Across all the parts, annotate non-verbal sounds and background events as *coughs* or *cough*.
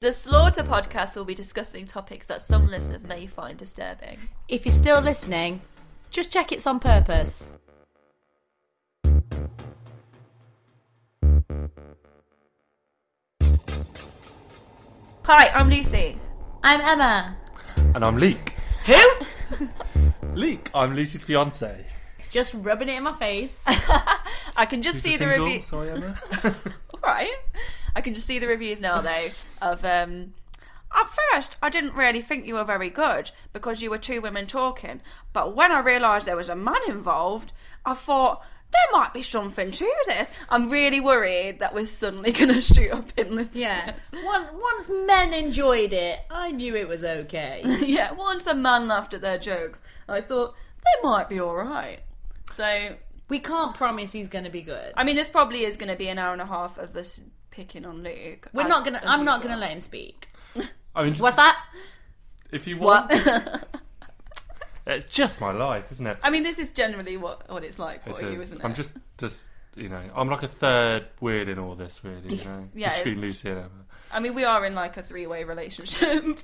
The Slaughter podcast will be discussing topics that some listeners may find disturbing. If you're still listening, just check it's on purpose. Hi, I'm Lucy. I'm Emma. And I'm Luke. Who? *laughs* Luke, I'm Lucy's fiance. Just rubbing it in my face. *laughs* I can just see the single? review. Sorry, Emma. *laughs* All right. I can just see the reviews now, though, of. um At first, I didn't really think you were very good because you were two women talking. But when I realised there was a man involved, I thought there might be something to this. I'm really worried that we're suddenly *laughs* going to shoot up in this. yeah. Once, once men enjoyed it, I knew it was okay. *laughs* yeah. Once a man laughed at their jokes, I thought they might be all right. So We can't promise he's going to be good. I mean, this probably is going to be an hour and a half of us picking on Luke. We're as- not gonna. I'm not gonna let him speak. *laughs* I mean, What's that? if you want, *laughs* it's just my life, isn't it? I mean, this is generally what what it's like for It you, is. isn't it? I'm just, just you know, I'm like a third weird in all this, really. You *laughs* know, Yeah, between Lucy and Emma. I mean, we are in like a three way relationship.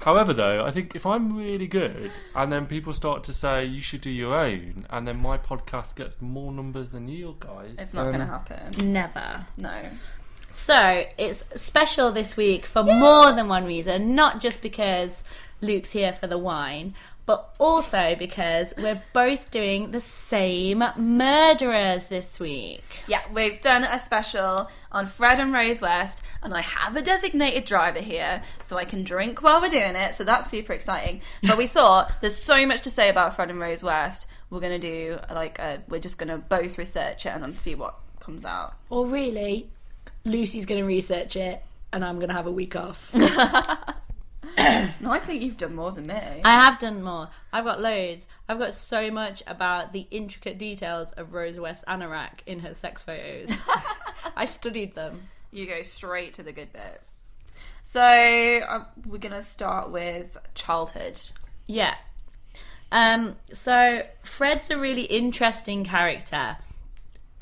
However, though, I think if I'm really good, and then people start to say you should do your own, and then my podcast gets more numbers than you guys, it's not then- going to happen. Never. No. So it's special this week for more than one reason, not just because Luke's here for the wine, but also because we're both doing the same murderers this week. Yeah, we've done a special on Fred and Rose West, and I have a designated driver here, so I can drink while we're doing it. So that's super exciting. But we *laughs* thought there's so much to say about Fred and Rose West. We're gonna do like a, we're just gonna both research it and then see what comes out. Or really, Lucy's going to research it and I'm going to have a week off. *laughs* *coughs* No, I think you've done more than me. I have done more. I've got loads. I've got so much about the intricate details of Rose West Anorak in her sex photos. *laughs* I studied them. You go straight to the good bits. So uh, we're gonna start with childhood. Yeah. Um, so Fred's a really interesting character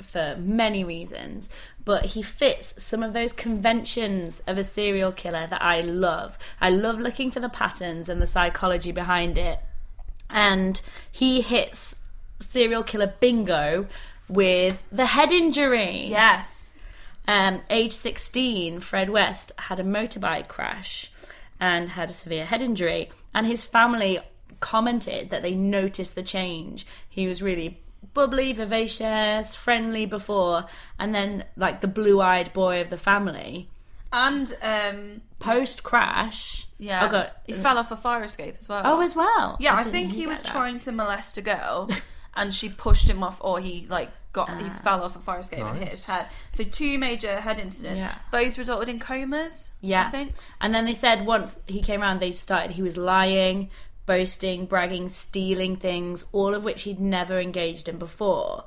for many reasons, but he fits some of those conventions of a serial killer that I love. I love looking for the patterns and the psychology behind it. And he hits serial killer bingo with the head injury. Yes. Um, age 16, Fred West had a motorbike crash and had a severe head injury. And his family commented that they noticed the change. He was really bubbly, vivacious, friendly before, and then, like, the blue eyed boy of the family. And um Post crash. yeah, he fell off a fire escape as well. Oh, as well. Yeah, I, didn't think he was that. trying to molest a girl, *laughs* and she pushed him off, or he like got he Ah. fell off a fire escape and hit his head. So two major head incidents, Yeah. both resulted in comas. Yeah. I think. And then they said once he came around, they started, he was lying, boasting, bragging, stealing things, all of which he'd never engaged in before.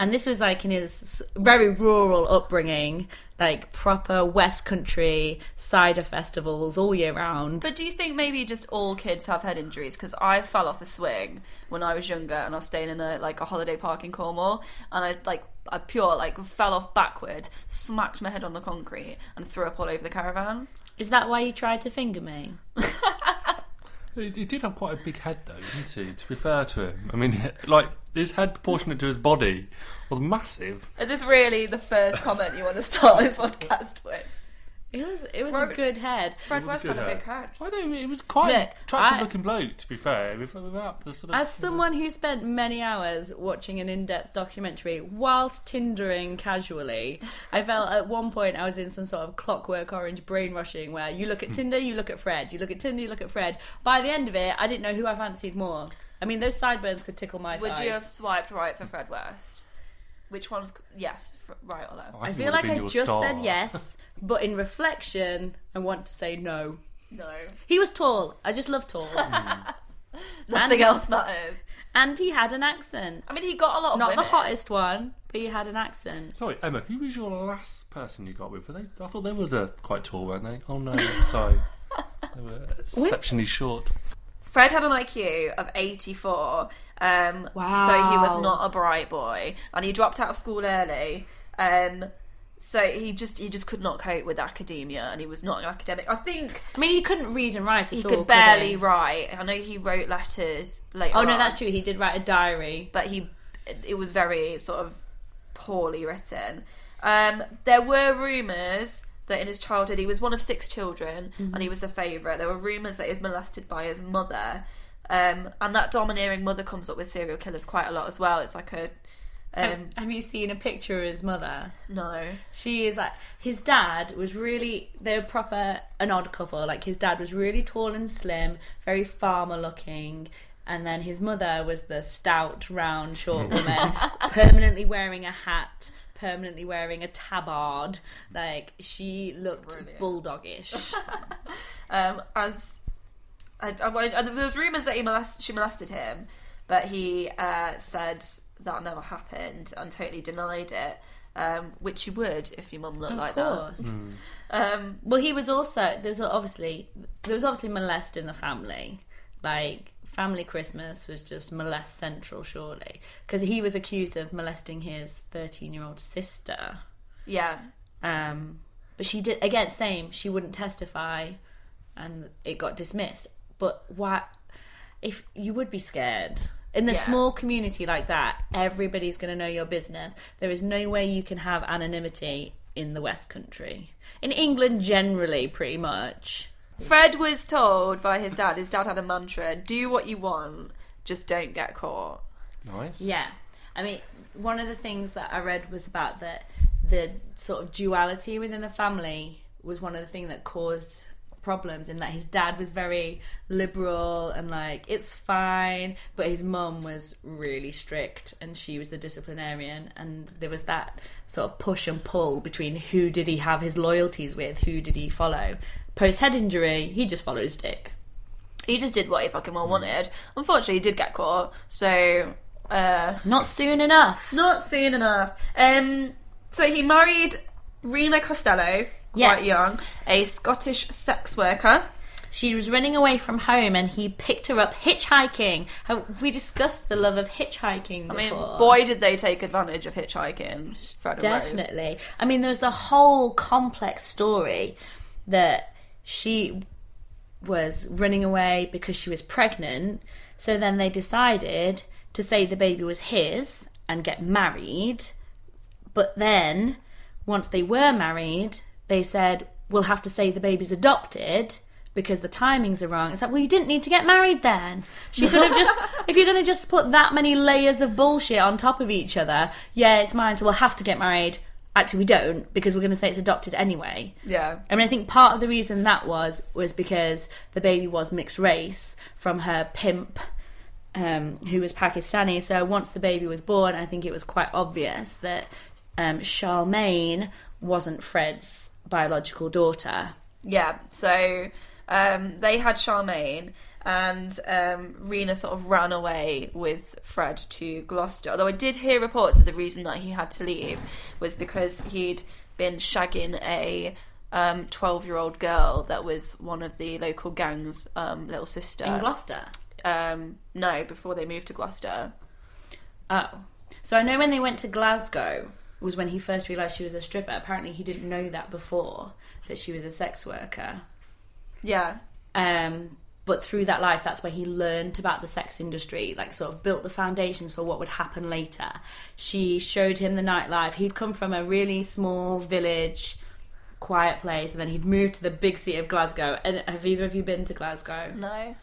And this was like in his very rural upbringing, like proper West Country cider festivals all year round. But do you think maybe just all kids have head injuries? Because I fell off a swing when I was younger, and I was staying in a like a holiday park in Cornwall, and I like I pure like fell off backward, smacked my head on the concrete, and threw up all over the caravan. Is that why you tried to finger me? *laughs* He, he did have quite a big head, though, didn't he? To be fair to him, I mean, *laughs* like his head proportionate to his body was massive. Is this really the first comment you want to start this *laughs* podcast with? It was it was a good head. Fred West had a Good big head. I think it was quite Look, attractive I- looking bloke. To be fair, without the sort of As someone who spent many hours watching an in-depth documentary whilst tindering casually, I felt at one point I was in some sort of clockwork orange brainwashing where you look at *laughs* Tinder, you look at Fred, you look at Tinder, you look at Fred. By the end of it, I didn't know who I fancied more. I mean, those sideburns could tickle my Would thighs. you have swiped right for Fred West? Which one's yes, f- right or left? Oh, I think feel like I just star. said yes, *laughs* but in reflection, I want to say no. No, He was tall. I just love tall. *laughs* Hmm. nothing else matters. and he had an accent. I mean, he got a lot of Not the hottest one, but he had an accent. Sorry, Emma. Who was your last person you got with? Were they? I thought they was a quite tall, weren't they? Oh no, sorry. *laughs* They were exceptionally short. Fred had an IQ of 84. Um, Wow. So he was not a bright boy, and he dropped out of school early. Um, so he just he just could not cope with academia, and he was not an academic. I think I mean, he couldn't read and write at he all. could barely he? write. I know he wrote letters later. Oh no, on, that's true. He did write a diary. But he it was very sort of poorly written. Um, there were rumours that in his childhood he was one of six children and he was the favourite. There were rumours that he was molested by his mother. Um, and that domineering mother comes up with serial killers quite a lot as well. It's like a um, Have you seen a picture of his mother? no. She is like his dad was really they were proper an odd couple. Like his dad was really tall and slim, very farmer looking, and then his mother was the stout, round, short *laughs* woman, permanently wearing a hat, permanently wearing a tabard. Like she looked bulldogish. *laughs* Um, as I, I, I, there was rumours that he molest, she molested him, but he uh, said that never happened and totally denied it. Um, which you would if your mum looked like course. that. Um, Well, he was also there was obviously there was obviously molest in the family. Like family Christmas was just molest central, surely, because he was accused of molesting his thirteen-year-old sister. yeah, Um, but she did again, same. She wouldn't testify, and it got dismissed. But why? If you would be scared in the Yeah. small community like that, everybody's going to know your business. There is no way you can have anonymity in the West Country. In England, generally, pretty much. Fred was told by his dad. His dad had a mantra: "Do what you want, just don't get caught." Nice. Yeah. I mean, one of the things that I read was about that the sort of duality within the family was one of the things that caused problems in that his dad was very liberal and like it's fine but his mum was really strict and she was the disciplinarian and there was that sort of push and pull between who did he have his loyalties with who did he follow post head injury he just followed his dick He just did what he fucking well wanted. Unfortunately, he did get caught. So, uh, not soon enough not soon enough. Um, so he married Rena Costello, quite Yes. young, a Scottish sex worker. She was running away from home and he picked her up hitchhiking. We discussed the love of hitchhiking I mean, boy, did they take advantage of hitchhiking. And Rose. Definitely. I mean, there's the whole complex story that she was running away because she was pregnant. So then they decided to say the baby was his and get married. But then, once they were married, they said, we'll have to say the baby's adopted because the timings are wrong. It's like, well, you didn't need to get married then. She could have just, *laughs* if you're going to just put that many layers of bullshit on top of each other, yeah, it's mine, so we'll have to get married. Actually, we don't because we're going to say it's adopted anyway. Yeah. I mean, I think part of the reason that was was because the baby was mixed race from her pimp, um, who was Pakistani. So once the baby was born, I think it was quite obvious that um, Charmaine wasn't Fred's biological daughter. Yeah, so um, they had Charmaine, and um, Rena sort of ran away with Fred to Gloucester. Although I did hear reports that the reason that he had to leave was because he'd been shagging a um, 12-year-old girl that was one of the local gang's um, little sister. In Gloucester. um, no, before they moved to Gloucester. Oh. So I know when they went to Glasgow was when he first realised she was a stripper. Apparently he didn't know that before, that she was a sex worker. Yeah, Um, but through that life, that's where he learned about the sex industry, like sort of built the foundations for what would happen later. She showed him the nightlife. He'd come from a really small village, quiet place, and then he'd moved to the big city of Glasgow. And have either of you been to Glasgow? No.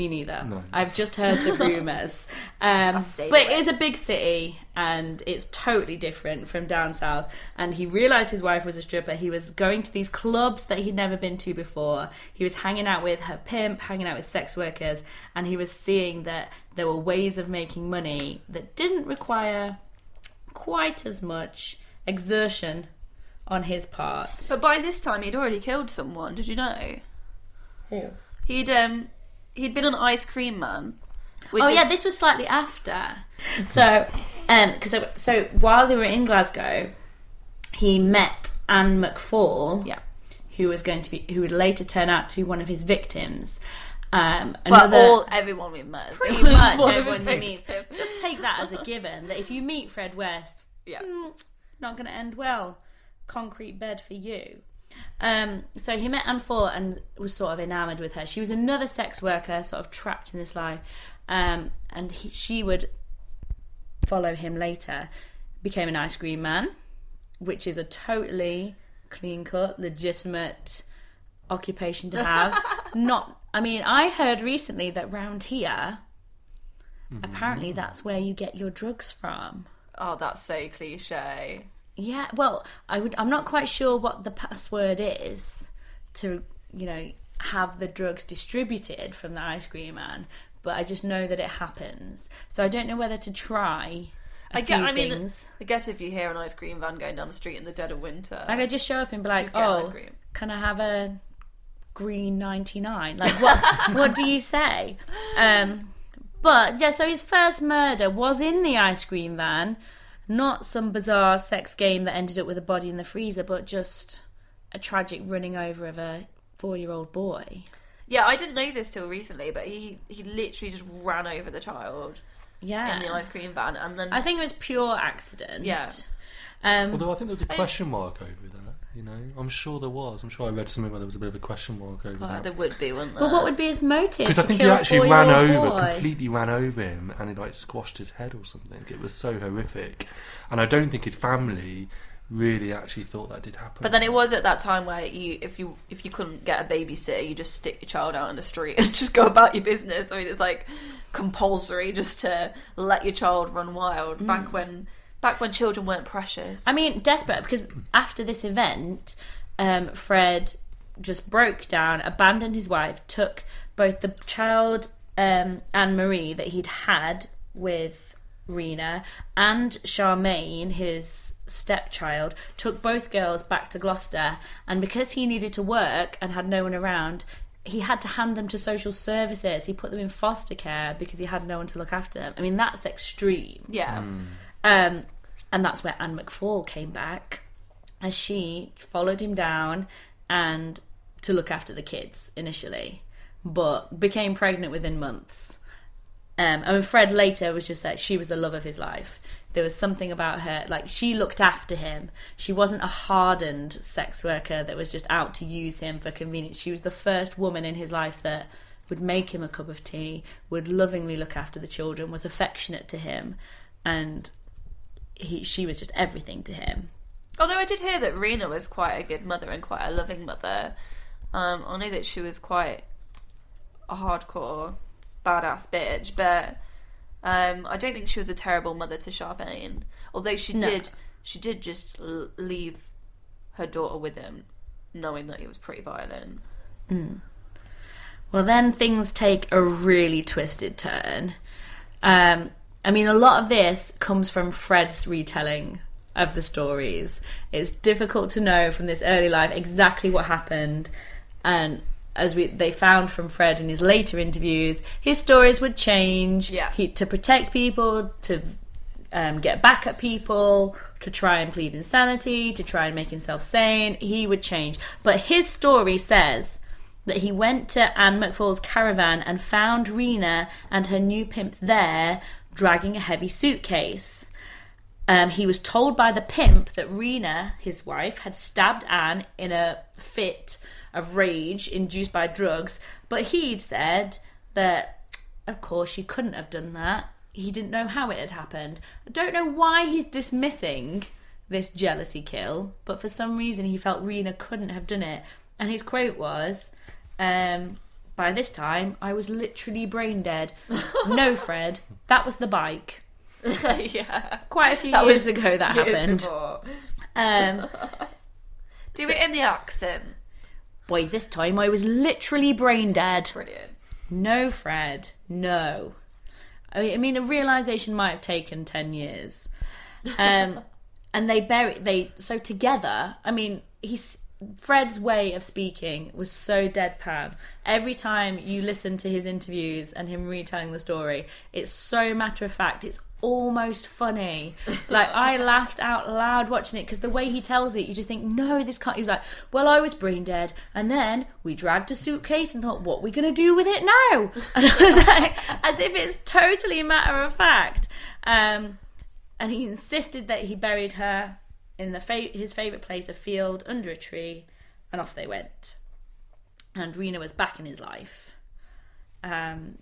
Me neither. No. I've just heard the *laughs* rumours. Um, but away. it is a big city and it's totally different from down south. And he realised his wife was a stripper. He was going to these clubs that he'd never been to before. He was hanging out with her pimp, hanging out with sex workers, and he was seeing that there were ways of making money that didn't require quite as much exertion on his part. But by this time, he'd already killed someone. Did you know? Who? He'd um, he'd been an ice cream man. Which oh is- yeah, this was slightly after. So, um, because so while they were in Glasgow, he met Anne McFall, Yeah. who was going to be, who would later turn out to be one of his victims. Um, Well, all everyone we've met. pretty much one everyone he meets. victims. Just take that as a given that if you meet Fred West, Yeah. mm, not going to end well. Concrete bed for you. Um, so he met Anne Ford and was sort of enamoured with her. She was another sex worker, sort of trapped in this life, um, and he, she would follow him later. Became an ice cream man, which is a totally clean cut, legitimate occupation to have. *laughs* Not, I mean, I heard recently that round here, apparently that's where you get your drugs from. Oh, that's so cliche. Yeah, well, I would. I'm not quite sure what the password is to, you know, have the drugs distributed from the ice cream man, but I just know that it happens. So I don't know whether to try. I few I mean, things. I guess if you hear an ice cream van going down the street in the dead of winter, Like I just show up and be like, "Oh, ice cream?" can I have a green 99?" Like what? *laughs* what do you say? Um, but yeah, so his first murder was in the ice cream van, not some bizarre sex game that ended up with a body in the freezer, but just a tragic running over of a four-year-old boy. yeah, I didn't know this till recently, but he he literally just ran over the child Yeah, in the ice cream van, and then I think it was pure accident. Yeah. Um, Although I think there was a question mark over that. You know, I'm sure there was. I'm sure I read something where there was a bit of a question mark over Well, that. there would be, wouldn't there? but what would be his motive? Because I to think he kill a actually ran over, boy? completely ran over him, and he like squashed his head or something. It was so horrific, and I don't think his family really actually thought that did happen. But then it was at that time where you, if you if you couldn't get a babysitter, you just stick your child out in the street *laughs* and just go about your business. I mean, it's like compulsory just to let your child run wild. Mm. Back when back when children weren't precious. I mean, desperate because after this event, um, Fred just broke down, abandoned his wife, took both the child um, Anne Marie that he'd had with Rena and Charmaine, his stepchild, took both girls back to Gloucester. And because he needed to work and had no one around, he had to hand them to social services. He put them in foster care because he had no one to look after them. I mean, that's extreme. yeah, Um, and that's where Anne McFall came back, as she followed him down and to look after the kids initially, but became pregnant within months. Um, and Fred later was just that she was the love of his life. There was something about her, like she looked after him. She wasn't a hardened sex worker that was just out to use him for convenience. She was the first woman in his life that would make him a cup of tea, would lovingly look after the children, was affectionate to him, and he she was just everything to him. Although I did hear that Rena was quite a good mother and quite a loving mother. Um, I know that she was quite a hardcore badass bitch, but um, I don't think she was a terrible mother to Charmaine. Although she No. did, she did just l- leave her daughter with him, knowing that he was pretty violent. Well, then things take a really twisted turn. Um, I mean, a lot of this comes from Fred's retelling of the stories. It's difficult to know from this early life exactly what happened, and as we they found from Fred in his later interviews, his stories would change. Yeah. he, to protect people, to um, get back at people, to try and plead insanity, to try and make himself sane. He would change, but his story says that he went to Anne McFall's caravan and found Rena and her new pimp there dragging a heavy suitcase. Um, he was told by the pimp that Rena, his wife, had stabbed Anne in a fit of rage induced by drugs, but he'd said that, of course, she couldn't have done that. He didn't know how it had happened. I don't know why he's dismissing this jealousy kill, but for some reason he felt Rena couldn't have done it. And his quote was, um, by this time, I was literally brain dead. *laughs* no, Fred, that was the bike. *laughs* yeah. Quite a few That years ago that years happened. Um, *laughs* Do it in the accent. boy, this time I was literally brain dead. Brilliant. No, Fred, no. I mean, a realization might have taken ten years. Um, and they bury they so together. I mean, he's Fred's way of speaking was so deadpan. Every time you listen to his interviews and him retelling the story, it's so matter of fact. It's almost funny. *laughs* Like I laughed out loud watching it because the way he tells it, you just think, no, this can't. He was like, well, I was brain dead, and then we dragged a suitcase and thought, what are we gonna do with it now? *laughs* And I was like, as if it's totally matter of fact. Um, and he insisted that he buried her in the fa- his favourite place, a field under a tree, and off they went. And Rena was back in his life. Um,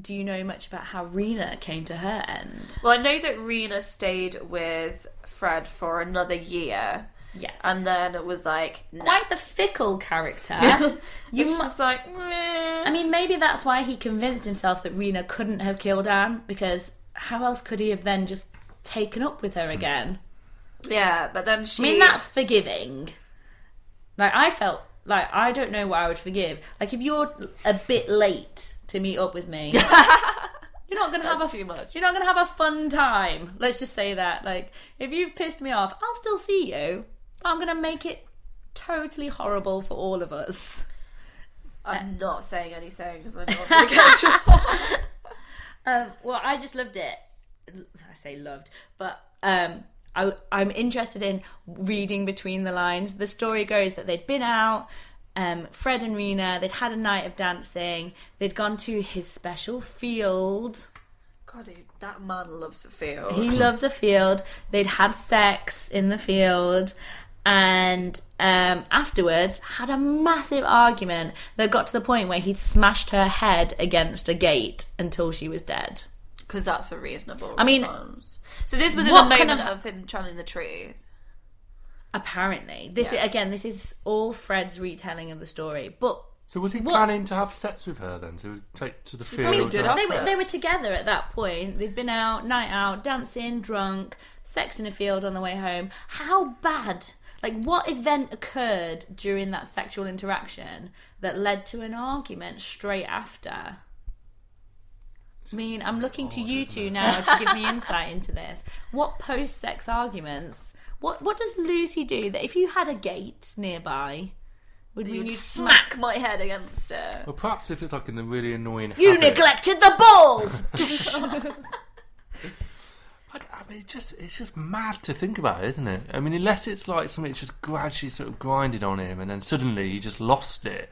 do you know much about how Rena came to her end? Well, I know that Rena stayed with Fred for another year. Yes. And then it was like, nah. Quite the fickle character. *laughs* *laughs* you it's mu- like, meh. I mean, maybe that's why he convinced himself that Rena couldn't have killed Anne, because how else could he have then just taken up with her again? Yeah, but then she. I mean, that's forgiving. Like I felt like I don't know what I would forgive. Like if you're a bit late to meet up with me, *laughs* you're not gonna have a too much. You're not gonna have a fun time. Let's just say that. Like if you've pissed me off, I'll still see you. But I'm gonna make it totally horrible for all of us. I'm not saying anything because I I'm going to get in trouble. Um, well, I just loved it. I say loved, but um, I, I'm interested in reading between the lines. The story goes that they'd been out, um, Fred and Rena, they'd had a night of dancing, they'd gone to his special field. God, that man loves a field. He loves a field. They'd had sex in the field. And um, afterwards, had a massive argument that got to the point where he'd smashed her head against a gate until she was dead. Because that's a reasonable I mean, response. So this was in what a kind moment of- of... him telling the truth. Apparently, this Yeah. is, again, this is all Fred's retelling of the story. But So was he What- planning to have sex with her then? To take to the field? probably did they were they were together at that point. They'd been out, night out, dancing, drunk, sex in a field on the way home. How bad? Like, what event occurred during that sexual interaction that led to an argument straight after? I mean, I'm looking to oh, you two now to give me *laughs* insight into this. What post-sex arguments? What what does Lucy do that if you had a gate nearby, would You we would smack my head against it. Well, perhaps if it's like in a really annoying. You habit. neglected the balls. *laughs* *laughs* I, I mean, it's just it's just mad to think about, isn't it? I mean, unless it's like something that's just gradually sort of grinded on him, and then suddenly he just lost it.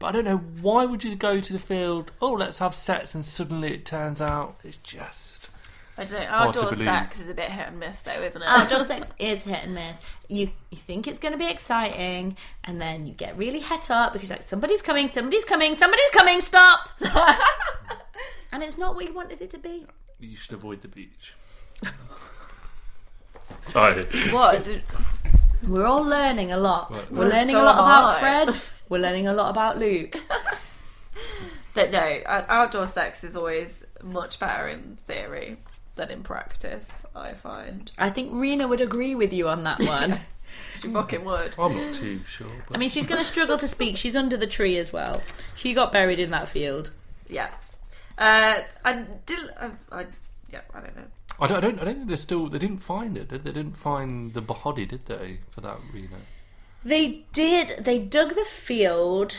But I don't know why would you go to the field? Oh, let's have sex, and suddenly it turns out it's just. I don't know. Hard to Outdoor sex is a bit hit and miss, though, isn't it? Outdoor sex *laughs* is hit and miss. You you think it's going to be exciting, and then you get really het up because you're like somebody's coming, somebody's coming, somebody's coming, stop! *laughs* and it's not what you wanted it to be. You should avoid the beach. *laughs* Sorry. what? We're all learning a lot. Right. We're learning So a lot am about I. Fred. We're learning a lot about Luke. *laughs* that no, uh, outdoor sex is always much better in theory than in practice. I find. I think Rena would agree with you on that *laughs* one. She fucking would. I'm not too sure. But I mean, she's going to struggle to speak. She's under the tree as well. She got buried in that field. Yeah. Uh, I did. I, I, yeah, I don't know. I don't, I don't. I don't think they're still. They didn't find it. They? they didn't find the body, did they? For that Reno. They did. They dug the field,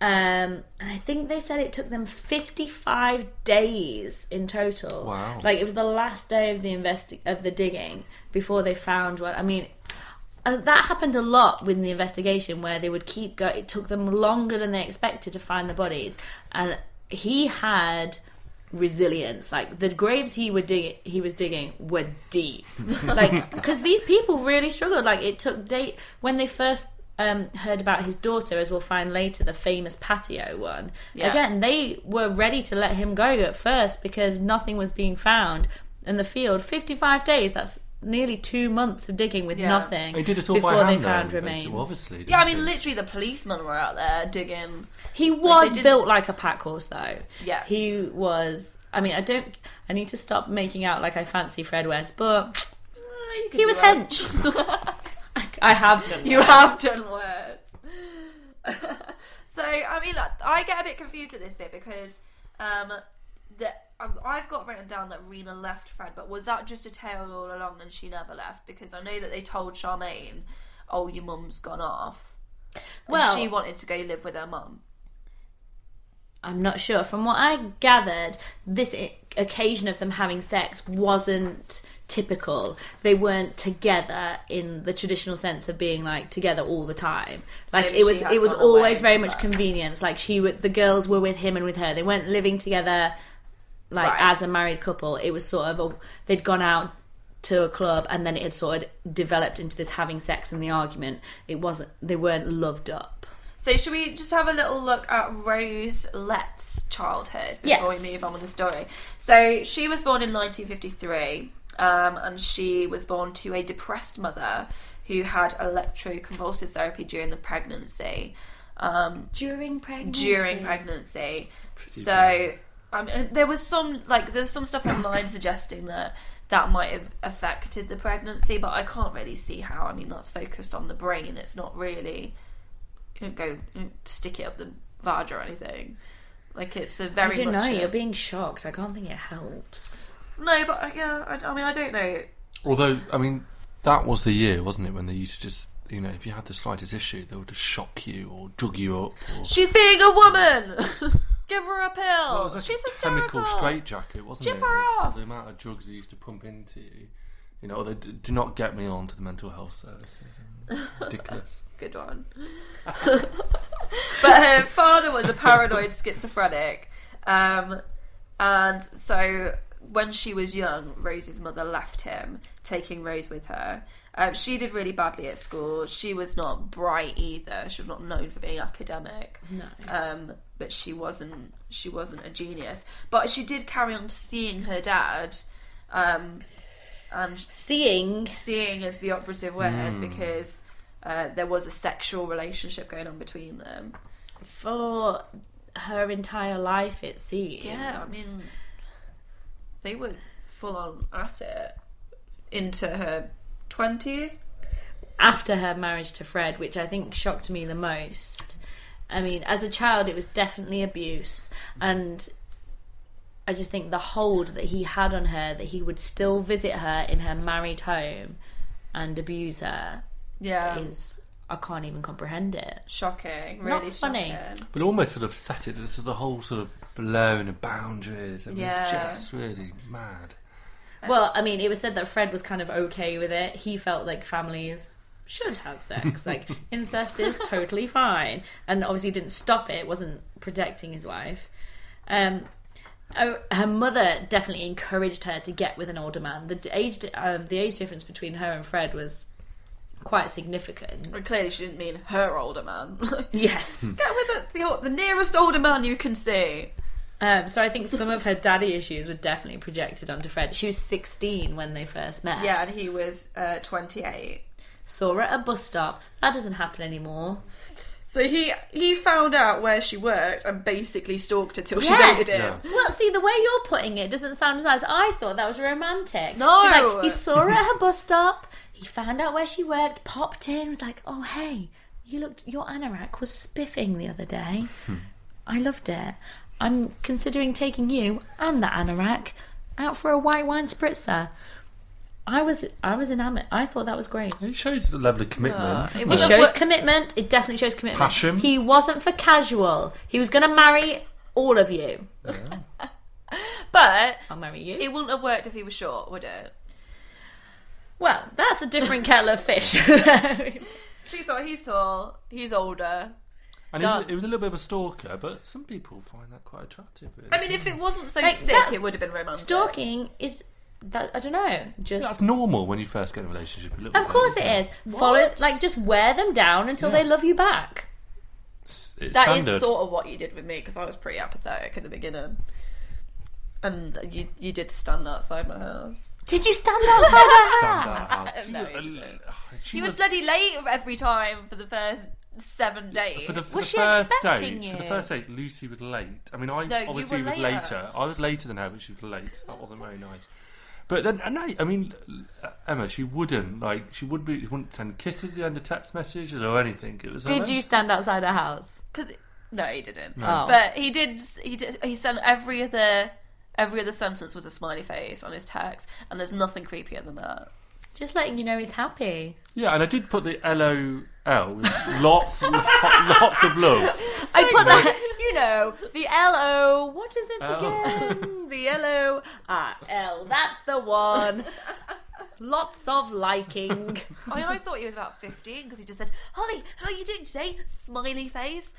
um, and I think they said it took them fifty-five days in total. Wow. Like it was the last day of the investi- of the digging before they found what. I mean, uh, that happened a lot with the investigation where they would keep going. It took them longer than they expected to find the bodies, and he had resilience. Like the graves he would dig, he was digging were deep. *laughs* like because these people really struggled. Like it took date when they first um, heard about his daughter, as we'll find later, the famous patio one. Yeah. Again, they were ready to let him go at first because nothing was being found in the field. Fifty-five days. That's nearly two months of digging with Yeah. nothing He did this all before by hand, they though, found basically, remains. Obviously, Yeah, I he? mean, literally, the policemen were out there digging. He was didn't- built like a pack horse, though. Yeah. he was. I mean, I don't. I need to stop making out like I fancy Fred West, but you could he was worse. hench. *laughs* I, I have done. You have done worse. *laughs* so, I mean, look, I get a bit confused at this bit because um, the, um, I've got written down that Rena left Fred, but was that just a tale all along and she never left? Because I know that they told Charmaine, oh, your mum's gone off. And Well- she wanted to go live with her mum. I'm not sure. From what I gathered, this i- occasion of them having sex wasn't typical. They weren't together in the traditional sense of being like together all the time. Like it was, it was always very much that. convenience. Like she, would, the girls were with him and with her. They weren't living together like Right. as a married couple. It was sort of a, they'd gone out to a club and then it had sort of developed into this having sex and the argument. It wasn't. They weren't loved up. So should we just have a little look at Rose Letts' childhood before Yes. we move on with the story? So she was born in 1953, um, and she was born to a depressed mother who had electroconvulsive therapy during the pregnancy. Um, During pregnancy. during pregnancy. So I mean, there was some like there's some stuff online suggesting that that might have affected the pregnancy, but I can't really see how. I mean, that's focused on the brain. It's not really you don't go you don't stick it up the vag or anything. Like it's a very I don't know. a- You're being shocked. I can't think it helps. no, but uh, yeah, I, I mean, I don't know. Although, I mean, that was the year, wasn't it, when they used to just, you know, if you had the slightest issue, they would just shock you or drug you up. Or... She's being a woman. *laughs* Give her a pill. Well, it was She's a chemical straitjacket, wasn't Chip it? her It's off. The amount of drugs they used to pump into you. You know, they d- do not get me on to the mental health services. *laughs* Ridiculous. Good one. *laughs* but her father was a paranoid schizophrenic. Um, and so when she was young, Rose's mother left him, taking Rose with her. Um, she did really badly at school. She was not bright either. She was not known for being academic. No. Um, but she wasn't. She wasn't a genius. But she did carry on seeing her dad. Um, and Seeing. seeing is the operative word because uh, there was a sexual relationship going on between them. for her entire life, it seems. Yeah, I mean, they were full on at it into her twenties. after her marriage to Fred, which I think shocked me the most. I mean, as a child, it was definitely abuse, and I just think the hold that he had on her, that he would still visit her in her married home and abuse her, Yeah, is I can't even comprehend it. shocking. Not Really funny. shocking. But almost sort of set it as the whole sort of blurring of boundaries. I mean, Yeah. it's just really mad. Well, I mean, it was said that Fred was kind of okay with it. He felt like families should have sex. *laughs* like incest is totally fine, and obviously didn't stop it. wasn't protecting his wife. Um, oh, her mother definitely encouraged her to get with an older man. The age, um, the age difference between her and Fred was quite significant. Well, clearly, she didn't mean her older man. *laughs* Yes. Get with the, the, the nearest older man you can see. Um, so I think some of her daddy issues were definitely projected onto Fred. She was 16 when they first met. Yeah, and he was uh, 28. Saw her at a bus stop. That doesn't happen anymore. So he he found out where she worked and basically stalked her till she dated him. Yeah. Well, see, the way you're putting it doesn't sound as nice. I thought that was romantic. No. It's like he saw her at her bus stop. He found out where she worked. Popped in. Was like, "Oh, hey, you looked. Your anorak was spiffing the other day. I loved it. I'm considering taking you and that anorak out for a white wine spritzer." I was, I was enamored. I thought that was great. It shows the level of commitment. Uh, doesn't It shows what- commitment. It definitely shows commitment. Passion. He wasn't for casual. He was going to marry all of you. *laughs* But I'll marry you. it wouldn't have worked if he was short, would it? Well, that's a different kettle of fish. *laughs* She thought he's tall, he's older. And he was, Done. he was a little bit of a stalker, but some people find that quite attractive. Really. I mean, if it wasn't so Like, sick, that's- it would have been romantic. Stalking is that I don't know. Just that's normal when you first get in a relationship. A little of bit, course it isn't is. Follow like just wear them down until Yeah. they love you back. It's, it's That is standard. sort of what you did with me because I was pretty apathetic at the beginning, and you you did stand outside my house. Did you stand outside the *laughs* Stand house? out. She *laughs* No, was- he didn't. she He was was- bloody late every time for the first seven days. For the, for Was the she first expecting date, you? for the first date, Lucy was late. I mean, I No, you obviously were was later. later. I was later than her, but she was late. That wasn't very nice. But then, and I, I mean, Emma, she wouldn't like she wouldn't be, she wouldn't send kisses at the end of text messages or anything. It was Did you stand outside her house? Cause no, he didn't. Oh. But he did. He did. He sent every other every other sentence was a smiley face on his text, and there's nothing creepier than that. Just letting you know he's happy. Yeah, and I did put the L O L with lots, *laughs* lots of love. I put that, you know, the L O. What is it L. again? the L O. Ah, L. That's the one. Lots of liking. I, I thought he was about 15 because he just said, Holly, how are you doing today? Smiley face.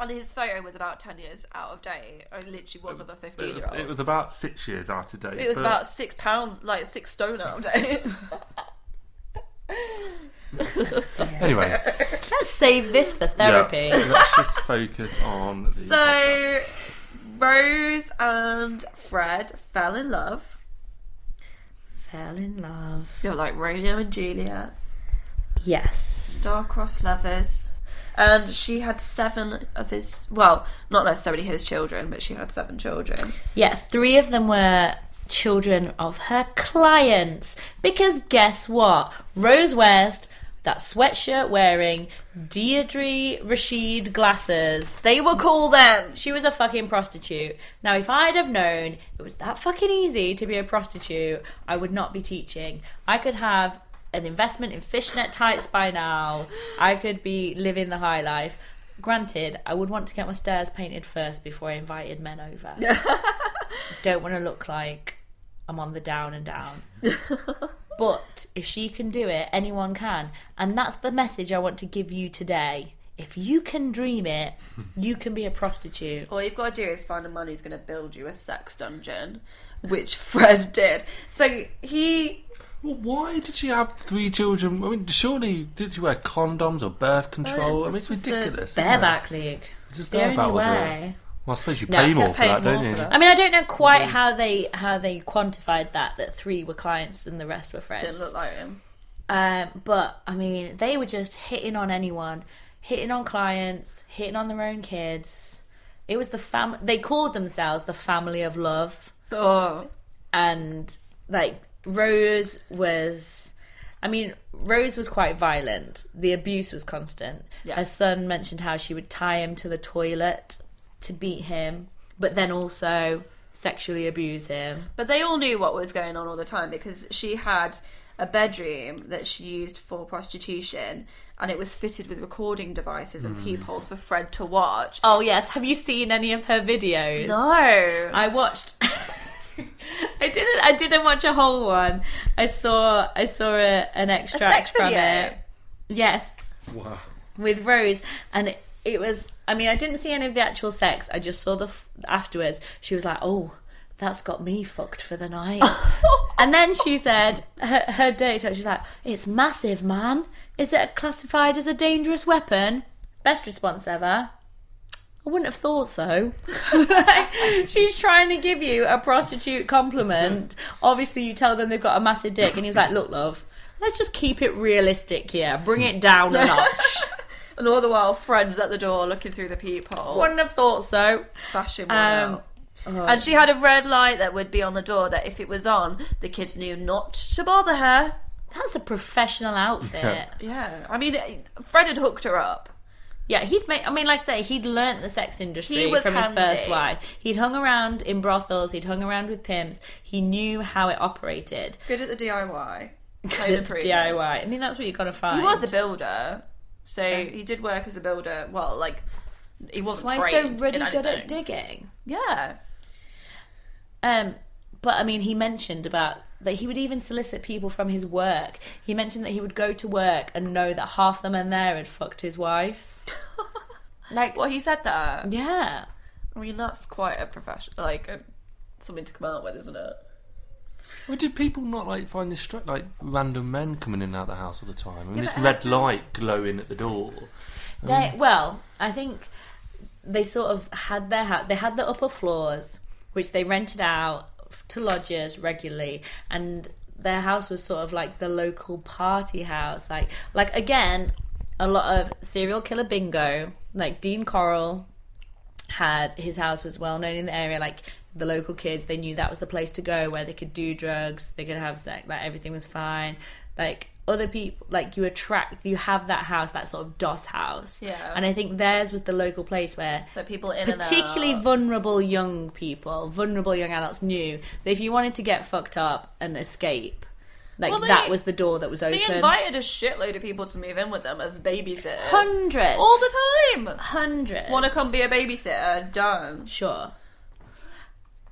And his photo was about 10 years out of date. I literally was of a 15 It was, year old. it was about six years out of date. It was but- about six pound, like six stone out of date. *laughs* anyway. Let's save this for therapy. Yeah, let's just focus on the. so, podcast. Rose and Fred fell in love. Fell in love. You're like Romeo and Juliet, Yes. star-crossed lovers. And she had seven of his, well, not necessarily his children, but she had seven children. Yeah, three of them were children of her clients. Because guess what? Rose West, that sweatshirt wearing, Deirdre Rachid glasses. They were cool then. She was a fucking prostitute. Now, if I'd have known it was that fucking easy to be a prostitute, I would not be teaching. I could have an investment in fishnet tights by now. I could be living the high life. Granted, I would want to get my stairs painted first before I invited men over. *laughs* Don't want to look like I'm on the down and down. *laughs* but if she can do it, anyone can. And that's the message I want to give you today. If you can dream it, *laughs* you can be a prostitute. All you've got to do is find a man who's going to build you a sex dungeon, which *laughs* Fred did. So he Well, why did she have three children? I mean, surely did she wear condoms or birth oh, control? I mean, it's was the ridiculous. isn't it? Bareback league. Just The bareback only was it? way. Well, I suppose you No, pay get more for paid that, more don't for you? that. I mean, I don't know quite how they how they quantified that that three were clients and the rest were friends. didn't look like him. Um, but I mean, they were just hitting on anyone, hitting on clients, hitting on their own kids. It was the fam. They called themselves the family of love, Oh, and like Rose was. I mean, Rose was quite violent. The abuse was constant. Yeah. Her son mentioned how she would tie him to the toilet to beat him, but then also sexually abuse him. but they all knew what was going on all the time because she had a bedroom that she used for prostitution, and it was fitted with recording devices and hmm. peepholes for Fred to watch. Oh yes, have you seen any of her videos? No, I watched. *laughs* I didn't. I didn't watch a whole one. I saw. I saw a, an extract sex from video? it. Yes, Wow. with Rose, and it, it was. I mean, I didn't see any of the actual sex. I just saw the f- afterwards. She was like, "Oh, that's got me fucked for the night." *laughs* and then she said her, her date. She's like, "It's massive, man. Is it classified as a dangerous weapon?" Best response ever. I wouldn't have thought so. *laughs* She's trying to give you a prostitute compliment. Obviously, you tell them they've got a massive dick, and he was like, "Look, love, let's just keep it realistic here. Bring it down a *laughs* notch." And all the while Fred's at the door looking through the peephole, Wouldn't have thought so. bashing one Um, out. And she had a red light that would be on the door that if it was on, the kids knew not to bother her. That's a professional outfit. *laughs* Yeah, I mean, Fred had hooked her up. Yeah, he'd make. I mean, like I say, he'd learnt the sex industry He was from his handy. first wife. He'd hung around in brothels. He'd hung around with pimps. He knew how it operated. Good at the DIY. *laughs* Good at. DIY. I mean, that's what you got to find. He was a builder, so he did work as a builder. Well, like he wasn't Why so really good anything. at digging? Yeah, Um, but I mean, he mentioned about that he would even solicit people from his work. He mentioned that he would go to work and know that half the men there had fucked his wife. *laughs* Like, Well, he said that. yeah. I mean, that's quite a profession, like a, something to come out with, isn't it? Well, did people not like find this stra- like random men coming in and out of the house all the time? I mean, Yeah, this uh, red light glowing at the door. They um, well, I think they sort of had their house. They had the upper floors, which they rented out to lodgers regularly, and their house was sort of like the local party house. Like, like again, a lot of serial killer bingo. Like Dean Corll had his house was well known in the area. Like the local kids, they knew that was the place to go where they could do drugs, they could have sex, like everything was fine. Like other people, like you attract, you have that house, that sort of doss house. Yeah. And I think theirs was the local place where So people in particularly and out. vulnerable young people, vulnerable young adults knew that if you wanted to get fucked up and escape, like Well, they- that was the door that was open. They invited a shitload of people to move in with them as babysitters. Hundreds. All the time. Hundreds. Want to come be a babysitter? Done. Sure.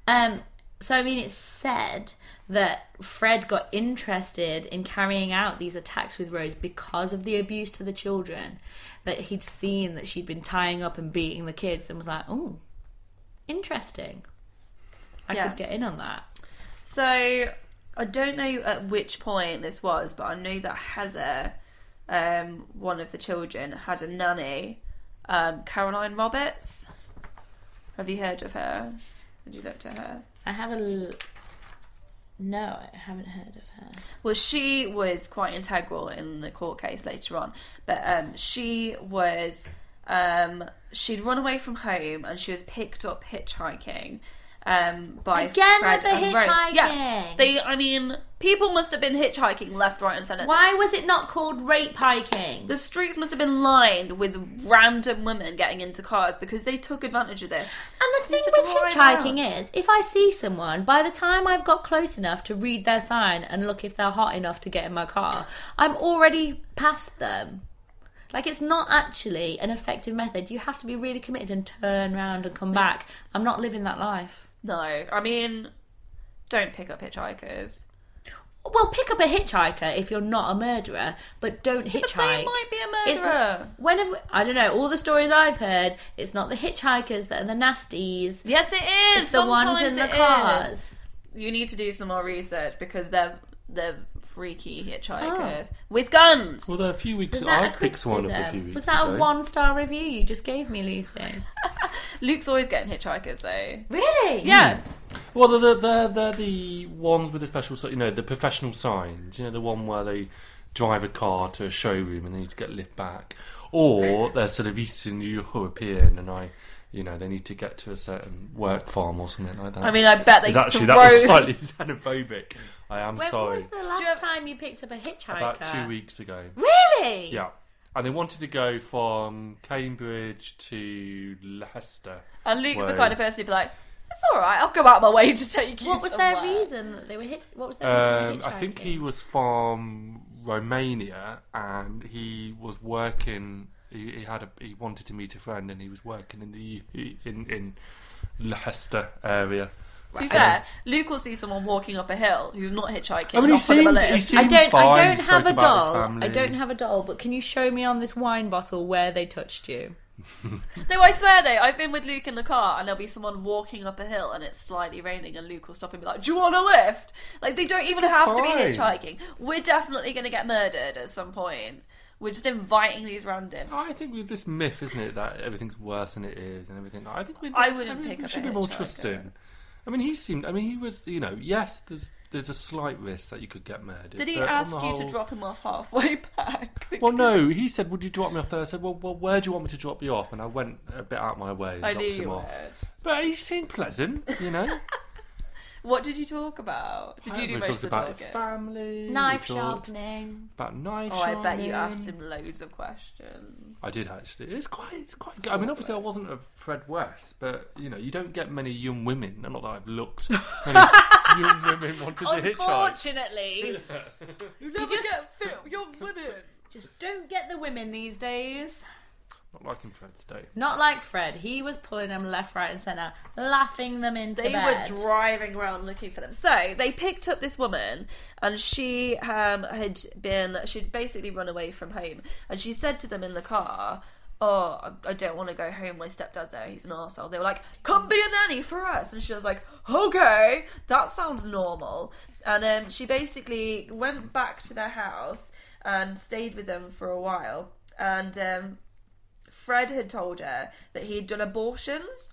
Um. So I mean, it's said that Fred got interested in carrying out these attacks with Rose because of the abuse to the children. That he'd seen that she'd been tying up and beating the kids, and was like, "Oh, interesting. I Yeah. could get in on that." So I don't know at which point this was, but I know that Heather, um, one of the children, had a nanny, um, Caroline Roberts. Have you heard of her? Have you looked at her? I have a. L- no, I haven't heard of her. Well, she was quite integral in the court case later on, but um, she was um, she'd run away from home and she was picked up hitchhiking um, by Again Fred with the and Rose. Yeah, hitchhiking. they. I mean, people must have been hitchhiking left, right, and centre. Why was it not called rape hiking? The streets must have been lined with random women getting into cars because they took advantage of this. And the thing with hitchhiking around. is, if I see someone, by the time I've got close enough to read their sign and look if they're hot enough to get in my car, I'm already past them. Like, it's not actually an effective method. You have to be really committed and turn around and come back. I'm not living that life. No, I mean, don't pick up hitchhikers. Well, pick up a hitchhiker if you're not a murderer, but don't hitchhike. But they might be a It's murderer. the- whenever I don't know, all the stories I've heard, it's not the hitchhikers that are the nasties. Yes, it is. It's the ones Sometimes in the it is. cars. You need to do some more research because they're they're freaky hitchhikers Oh. with guns. Well, there are a few weeks. Was that I a picked one up a criticism? few weeks Was that ago. a one star review you just gave me, Lucy? *laughs* Luke's always getting hitchhikers though. really? Yeah, hmm. Well, they're, they're, they're the ones with the special, si- you know, the professional signs. You know, the one where they drive a car to a showroom and they need to get lift back, or they're sort of Eastern European, and I, you know, they need to get to a certain work farm or something like that. I mean, I bet they It's actually throw. that was slightly *laughs* xenophobic. I am sorry. When sorry. was the last you have- time you picked up a hitchhiker? About two weeks ago. Really? Yeah. And they wanted to go from Cambridge to Leicester. and Luke's the Whoa. kind of person who'd be like, "It's all right. I'll go out my way to take you." What was their somewhere." reason that they were hit? What was their reason Um, for I think he hitchhiking? was from Romania, and he was working. He, he had a. He wanted to meet a friend, and he was working in the in in Leicester area. To be fair, Luke will see someone walking up a hill who's not hitchhiking. I mean, he and offer them seemed- lift. he seemed- I don't. fine, I don't have a doll. I don't have a doll. But can you show me on this wine bottle where they touched you? *laughs* No, I swear though, I've been with Luke in the car and there'll be someone walking up a hill and it's slightly raining and Luke will stop and be like, Do you want a lift? Like they don't even It's have to be fine. hitchhiking. We're definitely gonna get murdered at some point. We're just inviting these randoms. I think with this myth, isn't it, that everything's worse than it is, and everything. I think we. I wouldn't mean, pick we up should a be more hitchhiker. trusting. I mean, he seemed. I mean, he was. You know, yes, there's there's a slight risk that you could get murdered. Did he but on ask the you to whole- drop him off halfway *laughs* back? Well, no. He said, "Would you drop me off there?" I said, "Well, well where do you want me to drop you off?" And I went a bit out of my way and I dropped knew him you off. would. But he seemed pleasant, you know. *laughs* What did you talk about? Did you do we most talked of the about his talking? family, we Knife talked sharpening. about knife sharpening. Oh, I bet you sharpening. asked him loads of questions. I did actually. It's quite, it's quite good. I mean, obviously, I wasn't a Fred West, but you know, you don't get many young women. Not that I've looked. Many *laughs* young women wanted to hitchhike. Unfortunately, *laughs* You never just- get fit young women. just don't get the women these days. Not like in Fred's day. Not like Fred. He was pulling them left, right, and centre, laughing them into they bed. were driving around looking for them. So they picked up this woman, and she um, had been she'd basically run away from home, and she said to them in the car. oh, I- I don't want to go home. My stepdad's there. He's an arsehole. They were like, come be a nanny for us. And she was like, okay, that sounds normal. And um, she basically went back to their house and stayed with them for a while. And um, Fred had told her that he had done abortions.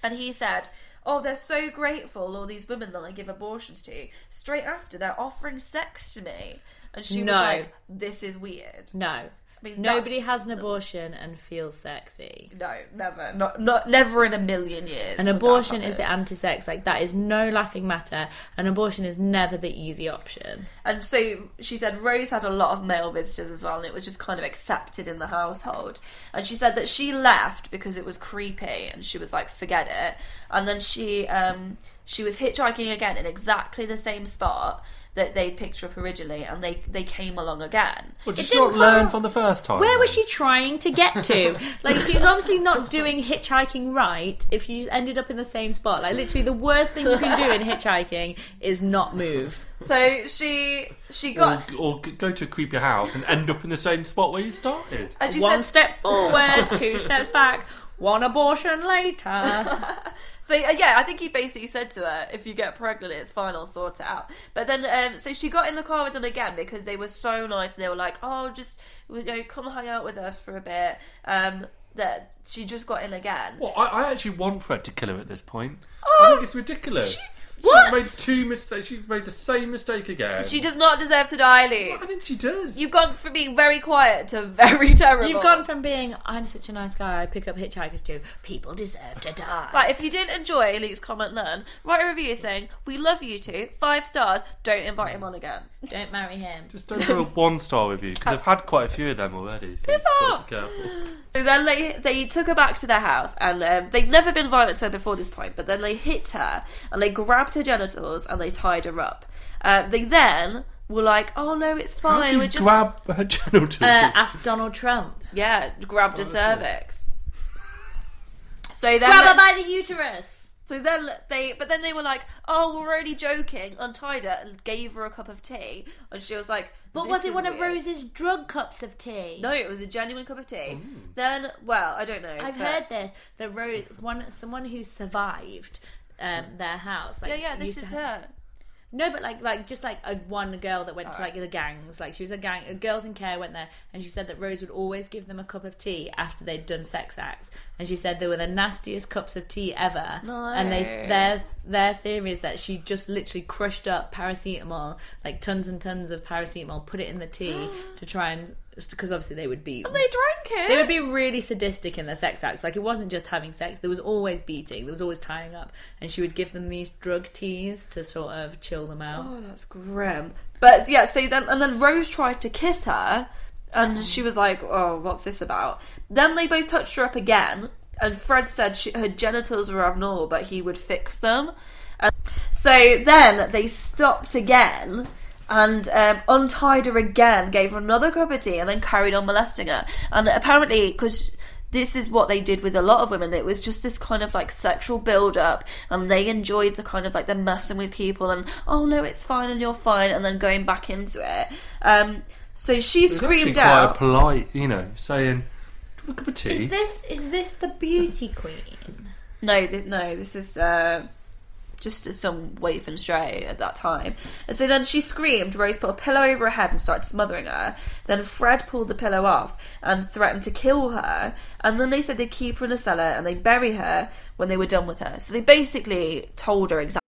And he said, Oh, they're so grateful, all these women that I give abortions to. Straight after, they're offering sex to me. And she No. was like, This is weird. No. Mean, Nobody has an abortion and feels sexy. No, never. Not, not, never in a million years. An abortion is the anti-sex. Like that is no laughing matter. An abortion is never the easy option. And so she said Rose had a lot of male visitors as well, and it was just kind of accepted in the household. And she said that she left because it was creepy, and she was like, "Forget it." And then she um, she was hitchhiking again in exactly the same spot that they picked her up originally, and they they came along again. Well, did It she not didn't learn come- from the first time? Where was she trying to get to? *laughs* like she's obviously not doing hitchhiking right if she's ended up in the same spot. Like literally the worst thing you can do in hitchhiking is not move. So she she got. Or, or go to a creepy house and end up in the same spot where you started. and she One said, step forward, *laughs* two steps back, one abortion later. *laughs* So uh, yeah, I think he basically said to her, "If you get pregnant, it's fine. I'll sort it out." But then, um, so she got in the car with them again because they were so nice. And they were like, "Oh, just you know, come hang out with us for a bit." Um, that she just got in again. Well, I, I actually want Fred to kill her at this point. I think it's ridiculous. She, what? made two mistakes. She made the same mistake again. She does not deserve to die, Luke. I think she does. You've gone from being very quiet to very terrible. You've gone from being I'm such a nice guy, I pick up hitchhikers to people deserve to die. Right, if you didn't enjoy Luke's comment then, write a review saying, We love you two, five stars, don't invite him on again. Don't marry him. Just don't do a one star review because I've had quite a few of them already. So Piss off. Careful. So then they they took her back to their house, and um, they'd never been violent to her before this point. But then they hit her, and they grabbed her genitals, and they tied her up. Uh, they then were like, "Oh no, it's How fine. you We're just grab her genitals? Uh, ask Donald Trump. yeah." Grabbed her cervix. So then, Grab her by the uterus. so then they, but then they were like, "Oh, we're only joking." Untied her and gave her a cup of tea, and she was like, But "This was it is one of weird." Rose's drug cups of tea? No, it was a genuine cup of tea. Then, well, I don't know. I've but- heard this. The Rose, one, someone who survived um, their house. Like, Yeah, yeah, this is have- her. No, but like, like just like a one girl that went to Alright. like the gangs. Like she was a gang. Girls in care went there, and she said that Rose would always give them a cup of tea after they'd done sex acts. And she said they were the nastiest cups of tea ever. No. And they their their theory is that she just literally crushed up paracetamol, like tons and tons of paracetamol, put it in the tea *gasps* to try and because obviously they would be They drank it. they would be really sadistic in their sex acts. Like it wasn't just having sex; there was always beating, there was always tying up, and she would give them these drug teas to sort of chill them out. Oh, that's grim. But yeah, so then and then Rose tried to kiss her, and mm-hmm. she was like, "Oh, what's this about?" Then they both touched her up again, and Fred said she, her genitals were abnormal, but he would fix them. And so then they stopped again. And um, untied her again, gave her another cup of tea, and then carried on molesting her. And apparently, because this is what they did with a lot of women. It was just this kind of like sexual build up, and they enjoyed the kind of like the messing with people and oh no, it's fine and you're fine, and then going back into it. Um, so she It's actually screamed quite out. polite, you know, saying, "Do you want a cup of tea?" Is this is this the beauty queen? No, th- no, this is uh, just as some waif and stray at that time. And so then she screamed. Rose put a pillow over her head and started smothering her. Then Fred pulled the pillow off and threatened to kill her. And then they said they'd keep her in a cellar and they'd bury her when they were done with her. So they basically told her exactly.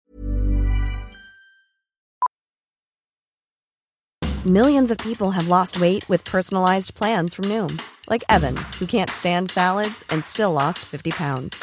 Millions of people have lost weight with personalized plans from Noom, like Evan, who can't stand salads and still lost 50 pounds.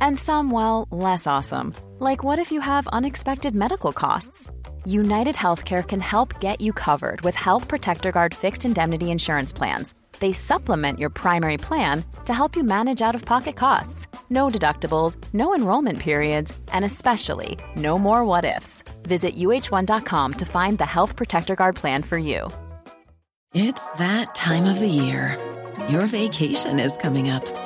And some, well, less awesome, like what if you have unexpected medical costs? United Healthcare can help get you covered with Health Protector Guard fixed indemnity insurance plans. They supplement your primary plan to help you manage out of pocket costs. No deductibles, no enrollment periods, and especially no more what ifs. Visit uh1.com to find the Health Protector Guard plan for you. It's that time of the year. Your vacation is coming up.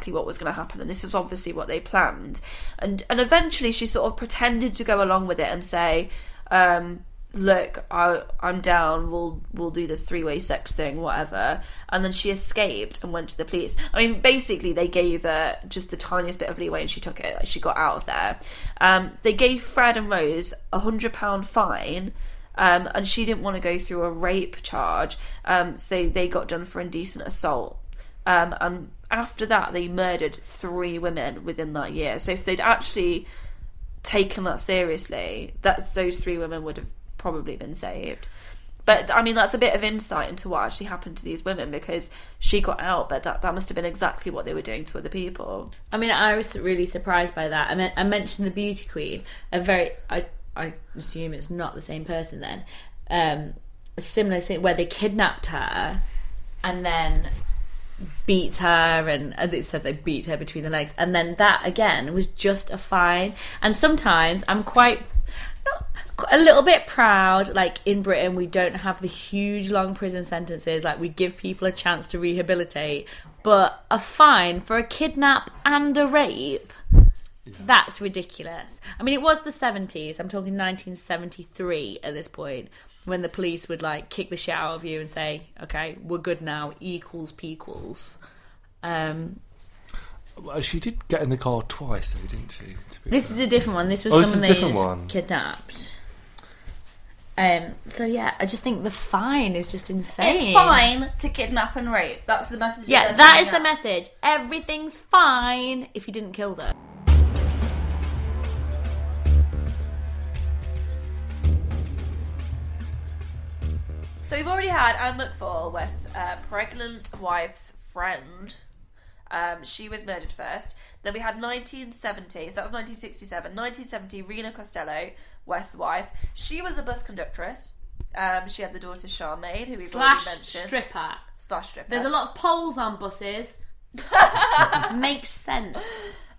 exactly what was going to happen, and this is obviously what they planned. And and eventually, she sort of pretended to go along with it and say, um, "Look, I, I'm down. We'll we'll do this three way sex thing, whatever." And then she escaped and went to the police. I mean, basically, they gave her just the tiniest bit of leeway, and she took it. She got out of there. Um, they gave Fred and Rose a hundred pound fine. Um, and she didn't want to go through a rape charge, um, so they got done for indecent assault. Um, and after that, they murdered three women within that year. So if they'd actually taken that seriously, that those three women would have probably been saved. But I mean, that's a bit of insight into what actually happened to these women because she got out, but that, that must have been exactly what they were doing to other people. I mean, I was really surprised by that. I mean, I mentioned the beauty queen, a very, I, I assume it's not the same person then. Um, a similar thing where they kidnapped her and then beat her, and they said they beat her between the legs, and then that again was just a fine. And sometimes I'm quite. Not, a little bit proud like in britain we don't have the huge long prison sentences like we give people a chance to rehabilitate but a fine for a kidnap and a rape that's ridiculous. I mean, it was the 70s. I'm talking 1973 at this point when the police would like kick the shit out of you and say, okay, we're good now, equals P equals. Um, Well, she did get in the car twice, though, didn't she? this fair? is a different one. This was Oh, this is someone a different one. kidnapped. Um, so yeah, I just think the fine is just insane. It's fine to kidnap and rape. That's the message. Yeah, that is sending the message. Everything's fine if you didn't kill them. So we've already had Anne McFall, West's uh, pregnant wife's friend. Um, she was murdered first. Then we had 1970, so that was 1967. 1970, Rena Costello, West's wife. She was a bus conductress. Um, she had the daughter Charmaine, who we've Slash already mentioned. stripper. Slash stripper. There's a lot of poles on buses. *laughs* Makes sense.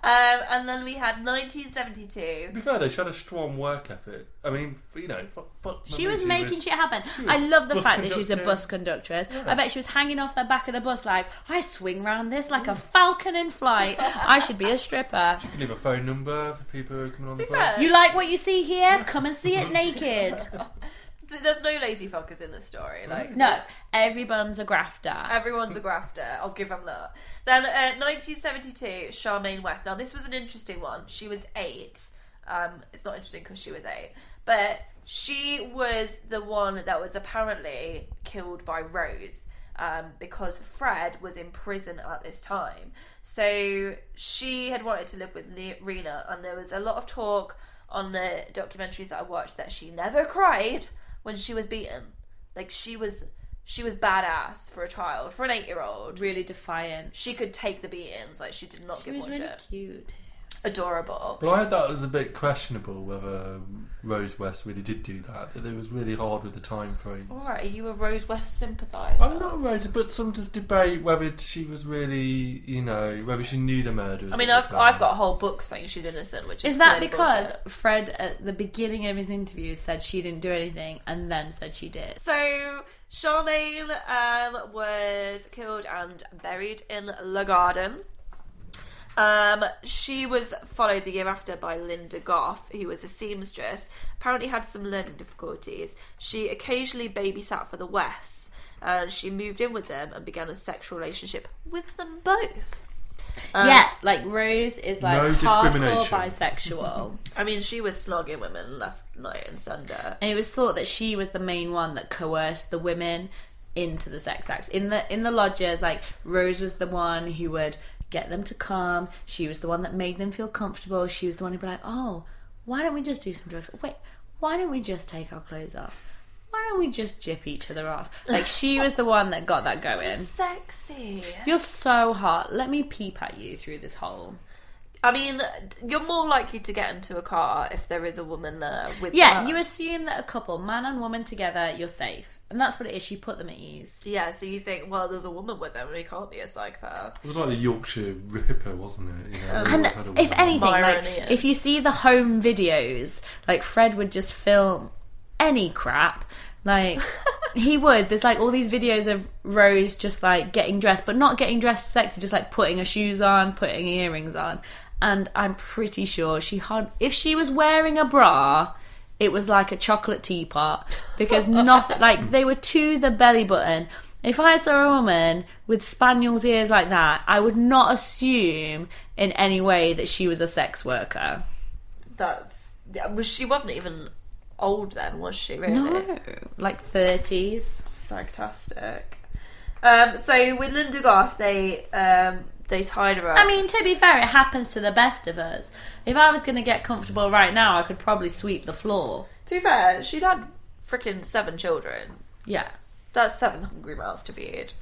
Um, and then we had 1972. To be fair, though, she had a strong work ethic. I mean, you know, fuck, fuck She was making shit happen. I love the bus fact that she was a bus conductress. I bet she was hanging off the back of the bus like, I swing round this like a falcon in flight. I should be a stripper. You can leave a phone number for people who are coming on the bus. You like what you see here? Come and see it naked. *laughs* There's no lazy fuckers in this story. Like No, everyone's a grafter. Everyone's a grafter. I'll give them that. Then, uh, 1972, Charmaine West. Now, this was an interesting one. She was eight. Um, it's not interesting because she was eight, but she was the one that was apparently killed by Rose. Um, because Fred was in prison at this time. So she had wanted to live with Le- Rena, and there was a lot of talk on the documentaries that I watched that she never *laughs* cried when she was beaten. Like she was she was badass for a child, for an eight year old. Really defiant. She could take the beatings, like she did not She give was one really shit. cute. Adorable. But I heard that was a bit questionable whether Rose West really did do that. That it was really hard with the time frame. Alright, are you a Rose West sympathiser? I'm not a Rose, but some just debate whether she was really, you know, whether she knew the murderers. I mean, I've, the I've got a whole book saying she's innocent, which is Is that clearly because bullshit. Fred, at the beginning of his interview, said she didn't do anything and then said she did? So Charmaine um, was killed and buried in Le Garden. Um, she was followed the year after by Lynda Gough, who was a seamstress. Apparently, had some learning difficulties. She occasionally babysat for the West, and she moved in with them and began a sexual relationship with them both. Um, yeah, like Rose is like No hardcore bisexual. *laughs* I mean, she was slogging women left, night, and centre. and it was thought that she was the main one that coerced the women into the sex acts. In the in the lodges, like Rose was the one who would get them to come. She was the one that made them feel comfortable. She was the one who'd be like, "Oh, why don't we just do some drugs? Wait, why don't we just take our clothes off? Why don't we just jip each other off?" Like she *laughs* was the one that got that going. Sexy. You're so hot. Let me peep at you through this hole. I mean, you're more likely to get into a car if there is a woman there with Yeah, her. you assume that a couple, man and woman together, you're safe. And that's what it is. She put them at ease. Yeah, so you think, well, there's a woman with him, and he can't be a psychopath. It was like the Yorkshire Ripper, wasn't it? You know, they And always had a if anything, like, if you see the home videos, like Fred would just film any crap. Like *laughs* he would. There's like all these videos of Rose just like getting dressed, but not getting dressed sexy, just like putting her shoes on, putting earrings on. And I'm pretty sure she had. If she was wearing a bra, it was like a chocolate teapot because nothing. *laughs* like they were to the belly button. If I saw a woman with spaniel's ears like that, I would not assume in any way that she was a sex worker. That's was she wasn't even old then, was she? Really? No, like thirties. Sarcastic. Um, so with Lynda Gough, they um, they tied her up. I mean, to be fair, it happens to the best of us. If I was going to get comfortable right now, I could probably sweep the floor. to be fair, she'd had freaking seven children. Yeah, That's seven hungry mouths to feed.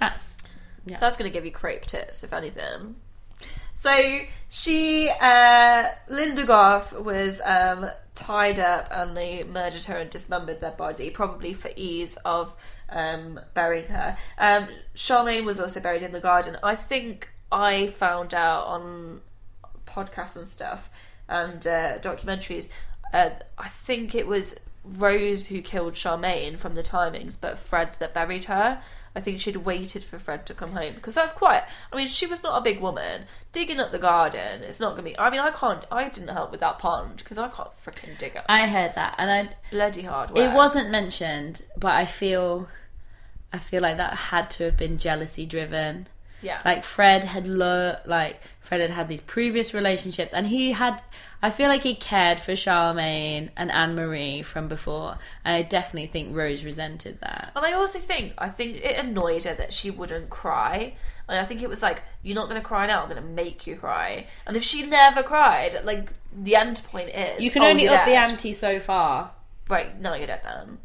that's yeah. That's going to give you crepe tits, if anything. So she, uh, Lynda Gough, was um, tied up and they murdered her and dismembered their body, probably for ease of um, burying her. Um, Charmaine was also buried in the garden. I think I found out on podcasts and stuff and uh, documentaries. Uh, I think it was Rose who killed Charmaine from the timings, but Fred that buried her. I think she'd waited for Fred to come home because that's quite. I mean, she was not a big woman. Digging up the garden, it's not gonna be. I mean, I can't. I didn't help with that pond because I can't freaking dig up. I heard that, and I Bloody hard work. it wasn't mentioned, but I feel, I feel like that had to have been jealousy driven. Yeah. Like Fred had lo- like Fred had had these previous relationships, and he had. I feel like he cared for Charmaine and Anne Marie from before, and I definitely think Rose resented that. And I also think I think it annoyed her that she wouldn't cry. And I think it was like, you're not going to cry now. I'm going to make you cry. And if she never cried, like the end point is You can oh, only up the ante so far. Right, now you're dead, Dan.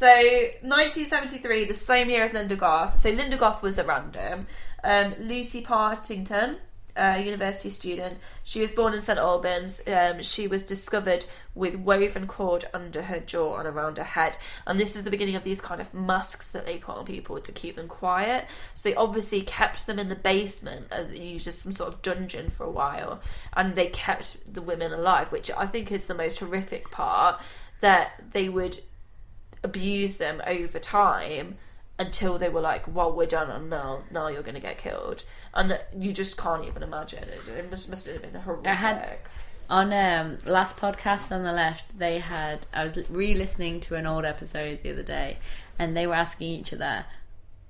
So, 1973, the same year as Lynda Gough. So, Lynda Gough was at random. Um, Lucy Partington, a university student, she was born in St Albans. Um, she was discovered with woven cord under her jaw and around her head. And this is the beginning of these kind of masks that they put on people to keep them quiet. So, they obviously kept them in the basement as just some sort of dungeon for a while. And they kept the women alive, which I think is the most horrific part that they would abuse them over time until they were like, "Well, we're done, and now now you're going to get killed," and you just can't even imagine it. It must must have been horrific. I had- On um last podcast on the left, they had I was re-listening to an old episode the other day, and they were asking each other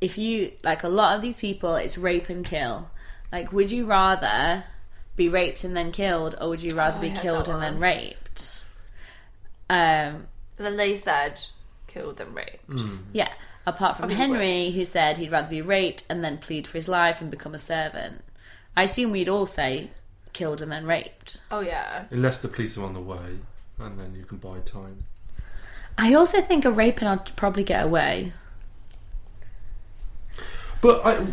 if you like a lot of these people, it's rape and kill. Like, would you rather be raped and then killed, or would you rather Oh, be killed and then raped? Um, And then they said, "Killed and raped." Hmm. yeah. Apart from mean, Henry, who said he'd rather be raped and then plead for his life and become a servant. I assume we'd all say killed and then raped. Oh yeah, Unless the police are on the way, and then you can buy time. I also think a raping I'd probably get away. But I,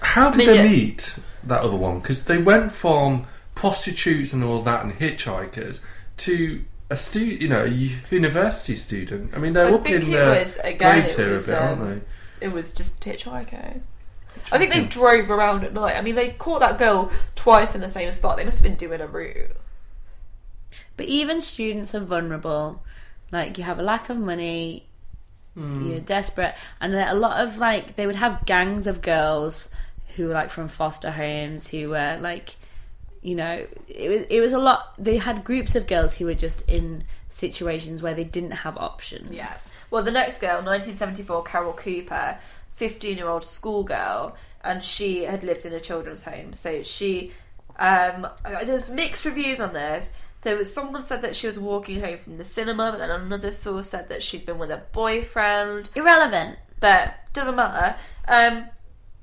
how did mean, they yeah. meet that other one? Because they went from prostitutes and all that and hitchhikers to a stu- you know, a university student. I mean, they're I up think in it their was again. grades It here was, a bit, um, aren't they? it was just hitchhiking. I think they drove around at night. I mean, they caught that girl twice in the same spot. They must have been doing a route. But even students are vulnerable. Like you have a lack of money, you're desperate, and there are a lot of like they would have gangs of girls who were like from foster homes who were like, you know, it was it was a lot. They had groups of girls who were just in situations where they didn't have options. Yes. Well, the next girl, 1974, Carol Cooper, 15 year old schoolgirl, and she had lived in a children's home. So she, um, there's mixed reviews on this. There was someone said that she was walking home from the cinema, but then another source said that she'd been with a boyfriend. Irrelevant. but doesn't matter. Um,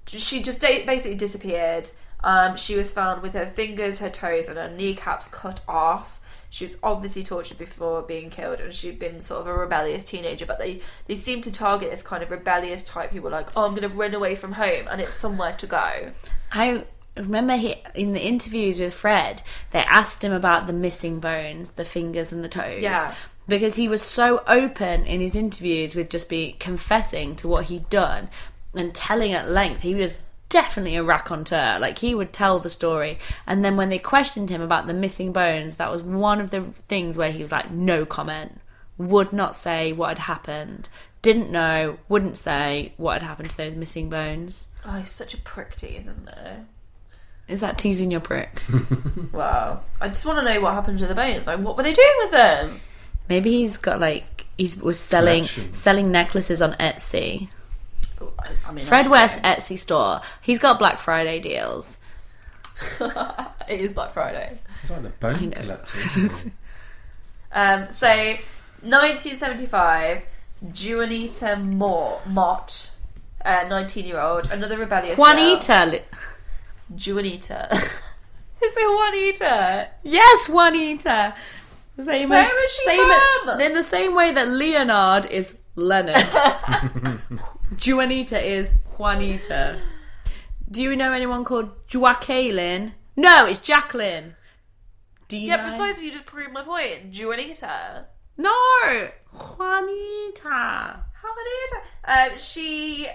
she just basically disappeared. Um, she was found with her fingers, her toes, and her kneecaps cut off. She was obviously tortured before being killed, and she'd been sort of a rebellious teenager. But they they seem to target this kind of rebellious type who were like, "Oh, I'm going to run away from home, and it's somewhere to go." I remember he, in the interviews with Fred, they asked him about the missing bones, the fingers and the toes. Yeah. Because he was so open in his interviews with just be confessing to what he'd done and telling at length. He was definitely a raconteur. Like he would tell the story. And then when they questioned him about the missing bones, that was one of the things where he was like, no comment. Would not say what had happened. Didn't know, wouldn't say what had happened to those missing bones. Oh, he's such a prick tease, isn't it? Is that teasing your prick? *laughs* Wow. I just want to know what happened to the bones. Like, what were they doing with them? Maybe he's got like he was selling Collection. selling necklaces on Etsy. I, I mean, Fred I West Etsy store. He's got Black Friday deals. *laughs* it is Black Friday. It's like the bone collector. *laughs* Um, so, 1975, Juanita Moore, Mott, uh, 19 year old, another rebellious. Juanita. li- Juanita. *laughs* is it Juanita? Yes, Juanita. Same Where as, is she same from? in the same way that Leonard is Leonard. Juanita is Juanita. Do you know anyone called Joaquin? No, it's Jacqueline. Do you Yeah, know? precisely, you just proved my point. Juanita. No, Juanita. Juanita. Um, she.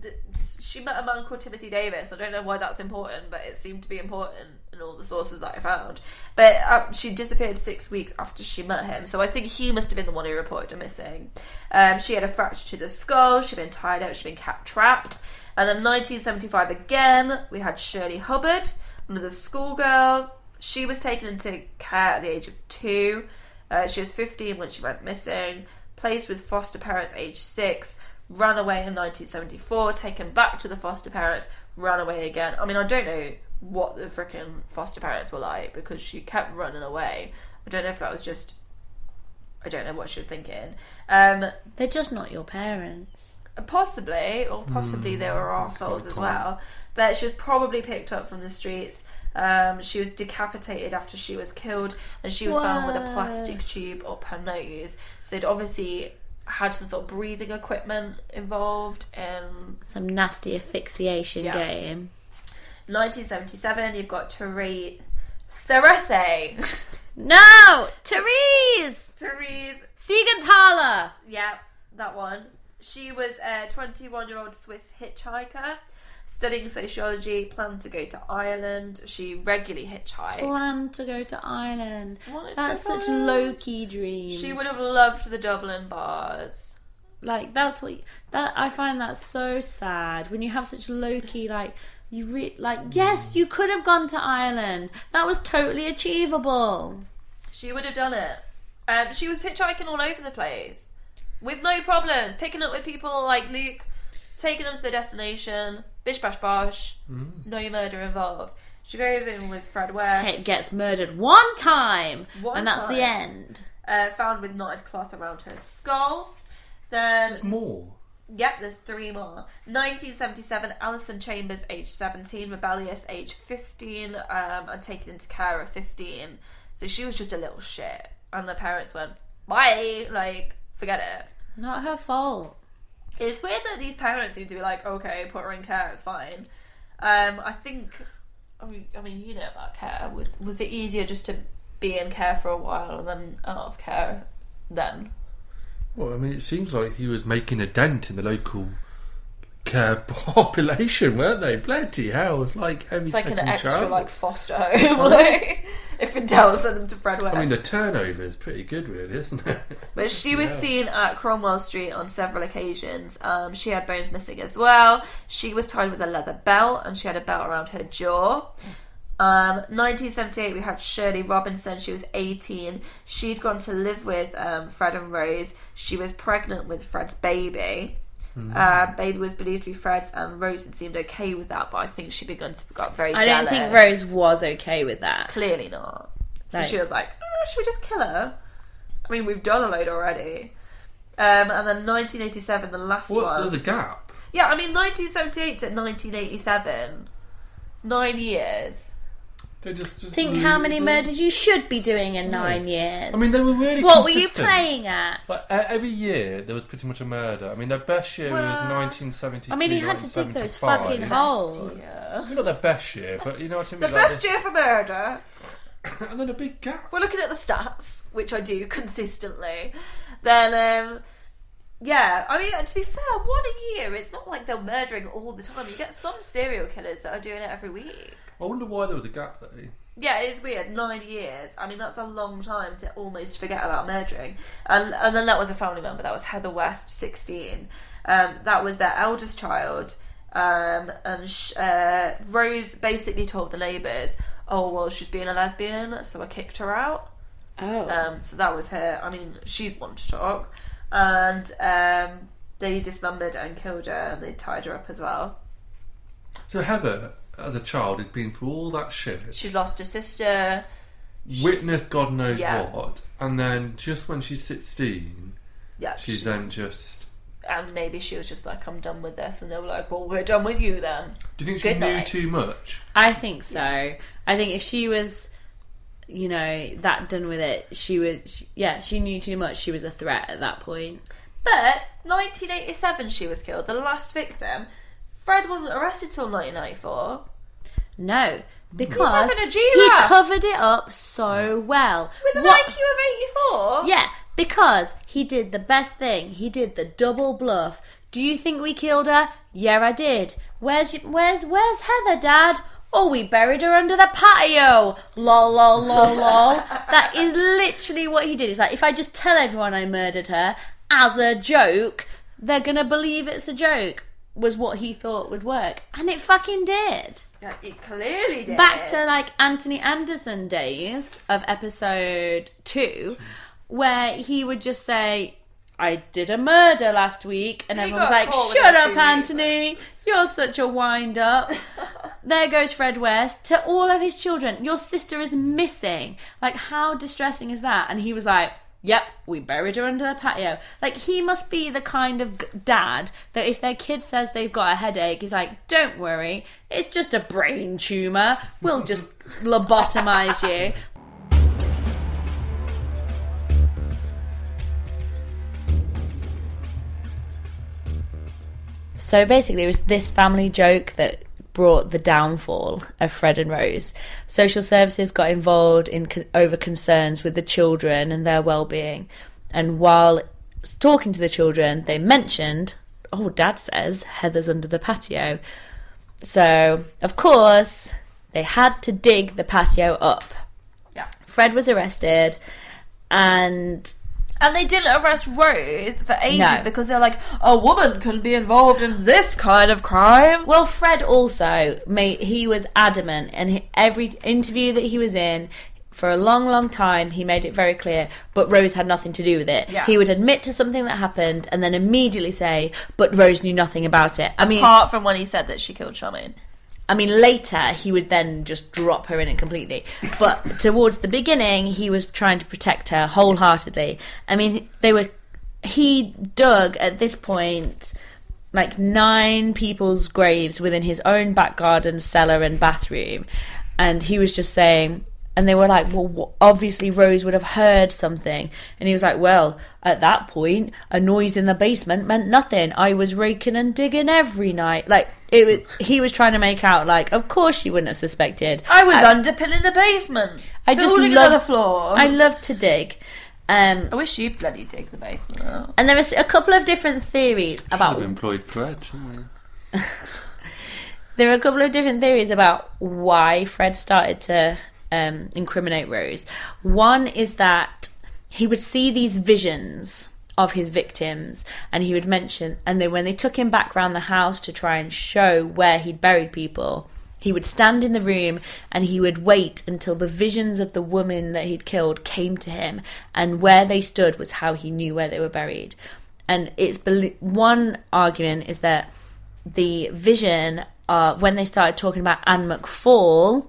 th- She met a man called Timothy Davis. I don't know why that's important, but it seemed to be important in all the sources that I found. But uh, she disappeared six weeks after she met him, so I think he must have been the one who reported her missing. Um, she had a fracture to the skull. She'd been tied up. She'd been kept trapped. And in 1975 again, we had Shirley Hubbard, another schoolgirl. She was taken into care at the age of two. Uh, she was 15 when she went missing. Placed with foster parents aged six. Ran away in 1974. Taken back to the foster parents. Ran away again. I mean, I don't know what the freaking foster parents were like because she kept running away. I don't know if that was just. I don't know what she was thinking. Um, They're just not your parents. Possibly, or possibly they were assholes as well. But she was probably picked up from the streets. Um, she was decapitated after she was killed, and she was found with a plastic tube up her nose. So they'd obviously had some sort of breathing equipment involved. In Some nasty asphyxiation Yeah. game. 1977, you've got Therese. Therese! No, Therese Therese Siegenthaler. Yeah, that one. She was a 21 year old Swiss hitchhiker studying sociology, planned to go to Ireland. She regularly hitchhiked. Planned to go to Ireland. Wanted That's to such Ireland. low key dreams. She would have loved the Dublin bars. like that's what that I find that so sad when you have such low key like you re- like yes you could have gone to Ireland that was totally achievable. She would have done it. Um, she was hitchhiking all over the place with no problems, picking up with people like Luke, taking them to their destination. Bish bash bosh, no murder involved. She goes in with Fred West. Ted gets murdered one time One and that's the end. uh, found with knotted cloth around her skull. Then, There's more. Yep, there's three more. 1977, Alison Chambers, age 17, rebellious, age 15, um, and taken into care at 15. So she was just a little shit. And the parents went, "Why? like, forget it. Not her fault. It's weird that these parents seem to be like, okay, put her in care, it's fine. Um, I think, I mean, I mean, you know about care. Was, was it easier just to be in care for a while and then out of care then? Well, I mean, it seems like he was making a dent in the local care *laughs* population, weren't they? Bloody hell! It's like every It's like an second extra child. like foster home. *laughs* like if it does, send them to Fred West. I mean, the turnover is pretty good, really, isn't it? *laughs* but she was seen at Cromwell Street on several occasions. Um, she had bones missing as well. She was tied with a leather belt, and she had a belt around her jaw. Um, 1978, we had Shirley Robinson. She was 18. She'd gone to live with um, Fred and Rose. She was pregnant with Fred's baby. Uh, baby was believed to be Fred's, and Rose had seemed okay with that, but I think she begun to got very I jealous. don't think Rose was okay with that. Clearly not. So Like- she was like, oh, should we just kill her? I mean, we've done a load already. Um, and then 1987, the last What? one. There's a gap. Yeah, I mean 1978 to 1987, nine years. They just, just Think how many it. murders you should be doing in nine years. I mean, they were really. what were you playing at? Like e- every year, there was pretty much a murder. I mean, their best year was Well, 1973. I mean, he had to dig those 1975. fucking holes. Maybe not their best year, but you know what I mean. The like best year for murder. *coughs* and then a big gap. We're looking at the stats, which I do consistently. Then, um, yeah, I mean, to be fair, one a year. It's not like they're murdering all the time. You get some serial killers that are doing it every week. I wonder why there was a gap though. Yeah, it is weird. Nine years. I mean, that's a long time to almost forget about murdering. And and then that was a family member. That was Heather West, sixteen. Um, that was their eldest child. Um, and sh- uh, Rose basically told the neighbours, "Oh well, she's being a lesbian, so I kicked her out." Oh. Um, so that was her. I mean, she's one to talk. And um, they dismembered and killed her, and they tied her up as well. So Heather, as a child, has been through all that shit, She's lost her sister. witnessed God knows Yeah. what, and then just when she's 16, Yeah, she's she- then just. and maybe she was just like, "I'm done with this," and they were like, "Well, we're done with you then." Do you think she Good knew night. too much? I think so. I think if she was, you know, that done with it, she would. She, yeah, she knew too much. She was a threat at that point. But 1987, she was killed. The last victim. Fred wasn't arrested till 1994. No, because having a he covered it up so well. With an What- IQ of 84? Yeah, because he did the best thing. He did the double bluff. Do you think we killed her? Yeah, I did. Where's where's where's Heather, Dad? Oh, we buried her under the patio. Lol, lol, lol, lol. *laughs* that is literally what he did. It's like if I just tell everyone I murdered her as a joke, they're gonna believe it's a joke. Was what he thought would work, and it fucking did Yeah, it clearly did. back to like Anthony Anderson days of episode two, where he would just say, I did a murder last week, and everyone's like, Shut up. Anthony, you're such a wind up. *laughs* there goes Fred West to all of his children. Your sister is missing. Like, how distressing is that? And he was like, Yep, we buried her under the patio. Like, he must be the kind of dad that if their kid says they've got a headache, he's like, Don't worry, it's just a brain tumour. We'll just lobotomise you. *laughs* So basically, it was this family joke that brought the downfall of Fred and Rose. Social services got involved in con- over concerns with the children and their well-being, and while talking to the children, they mentioned, "Oh, Dad says Heather's under the patio." So, of course, they had to dig the patio up. Yeah. Fred was arrested, and And they didn't arrest Rose for ages No. because they're like, a woman can be involved in this kind of crime. Well, Fred also made he was adamant, and he, every interview that he was in for a long, long time, he made it very clear. But Rose had nothing to do with it. Yeah. He would admit to something that happened, and then immediately say, "But Rose knew nothing about it." I mean, Apart from when he said that she killed Charmaine. I mean, later he would then just drop her in it completely. But towards the beginning, he was trying to protect her wholeheartedly. I mean, they were. He dug at this point like nine people's graves within his own back garden, cellar, and bathroom. And he was just saying, and they were like, well, obviously Rose would have heard something. And he was like, well, at that point, a noise in the basement meant nothing. I was raking and digging every night. Like, it was, he was trying to make out, like, of course she wouldn't have suspected. I was underpinning the basement. I just love another floor. I love to dig. Um, I wish you'd bloody dig the basement out. and there was a couple of different theories Should about have employed Fred, shouldn't we? *laughs* there are a couple of different theories about why Fred started to um, incriminate Rose. One is that he would see these visions of his victims, and he would mention, and then when they took him back round the house to try and show where he'd buried people, he would stand in the room and he would wait until the visions of the woman that he'd killed came to him, and where they stood was how he knew where they were buried. And it's one argument is that the vision uh, when they started talking about Anne McFall,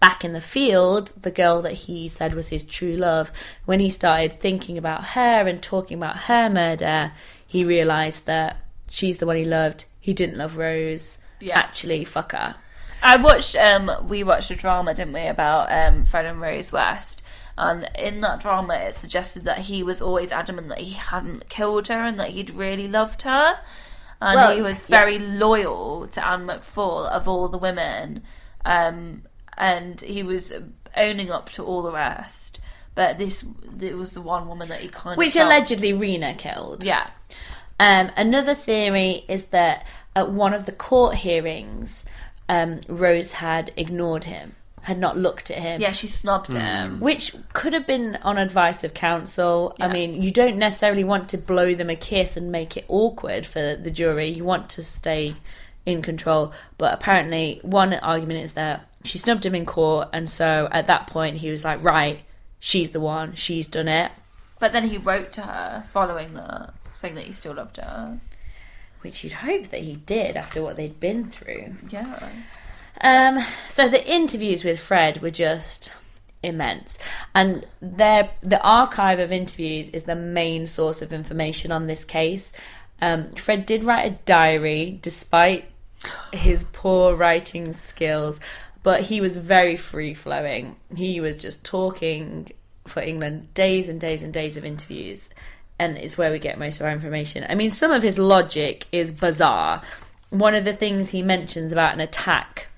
back in the field, the girl that he said was his true love, when he started thinking about her and talking about her murder, he realised that she's the one he loved. He didn't love Rose. Yeah. Actually, fuck her. I watched um we watched a drama, didn't we, about um Fred and Rose West. And in that drama it suggested that he was always adamant that he hadn't killed her and that he'd really loved her. And Well, he was very loyal to Anne McFall of all the women. Um and he was owning up to all the rest. But this it was the one woman that he kind Which of felt- allegedly Rena killed. Yeah. Um, another theory is that at one of the court hearings, um, Rose had ignored him, had not looked at him. Yeah, she snubbed him. Which could have been on advice of counsel. I Yeah. mean, you don't necessarily want to blow them a kiss and make it awkward for the jury. You want to stay in control. But apparently, one argument is that she snubbed him in court, and so at that point, he was like, right, she's the one, she's done it. But then he wrote to her following that, saying that he still loved her. Which you'd hope that he did after what they'd been through. Yeah. Um, so the interviews with Fred were just immense, and their the archive of interviews is the main source of information on this case. Um, Fred did write a diary, despite his poor writing skills, but he was very free flowing. He was just talking for England, days and days and days of interviews, and it's where we get most of our information. I mean, some of his logic is bizarre. One of the things he mentions about an attack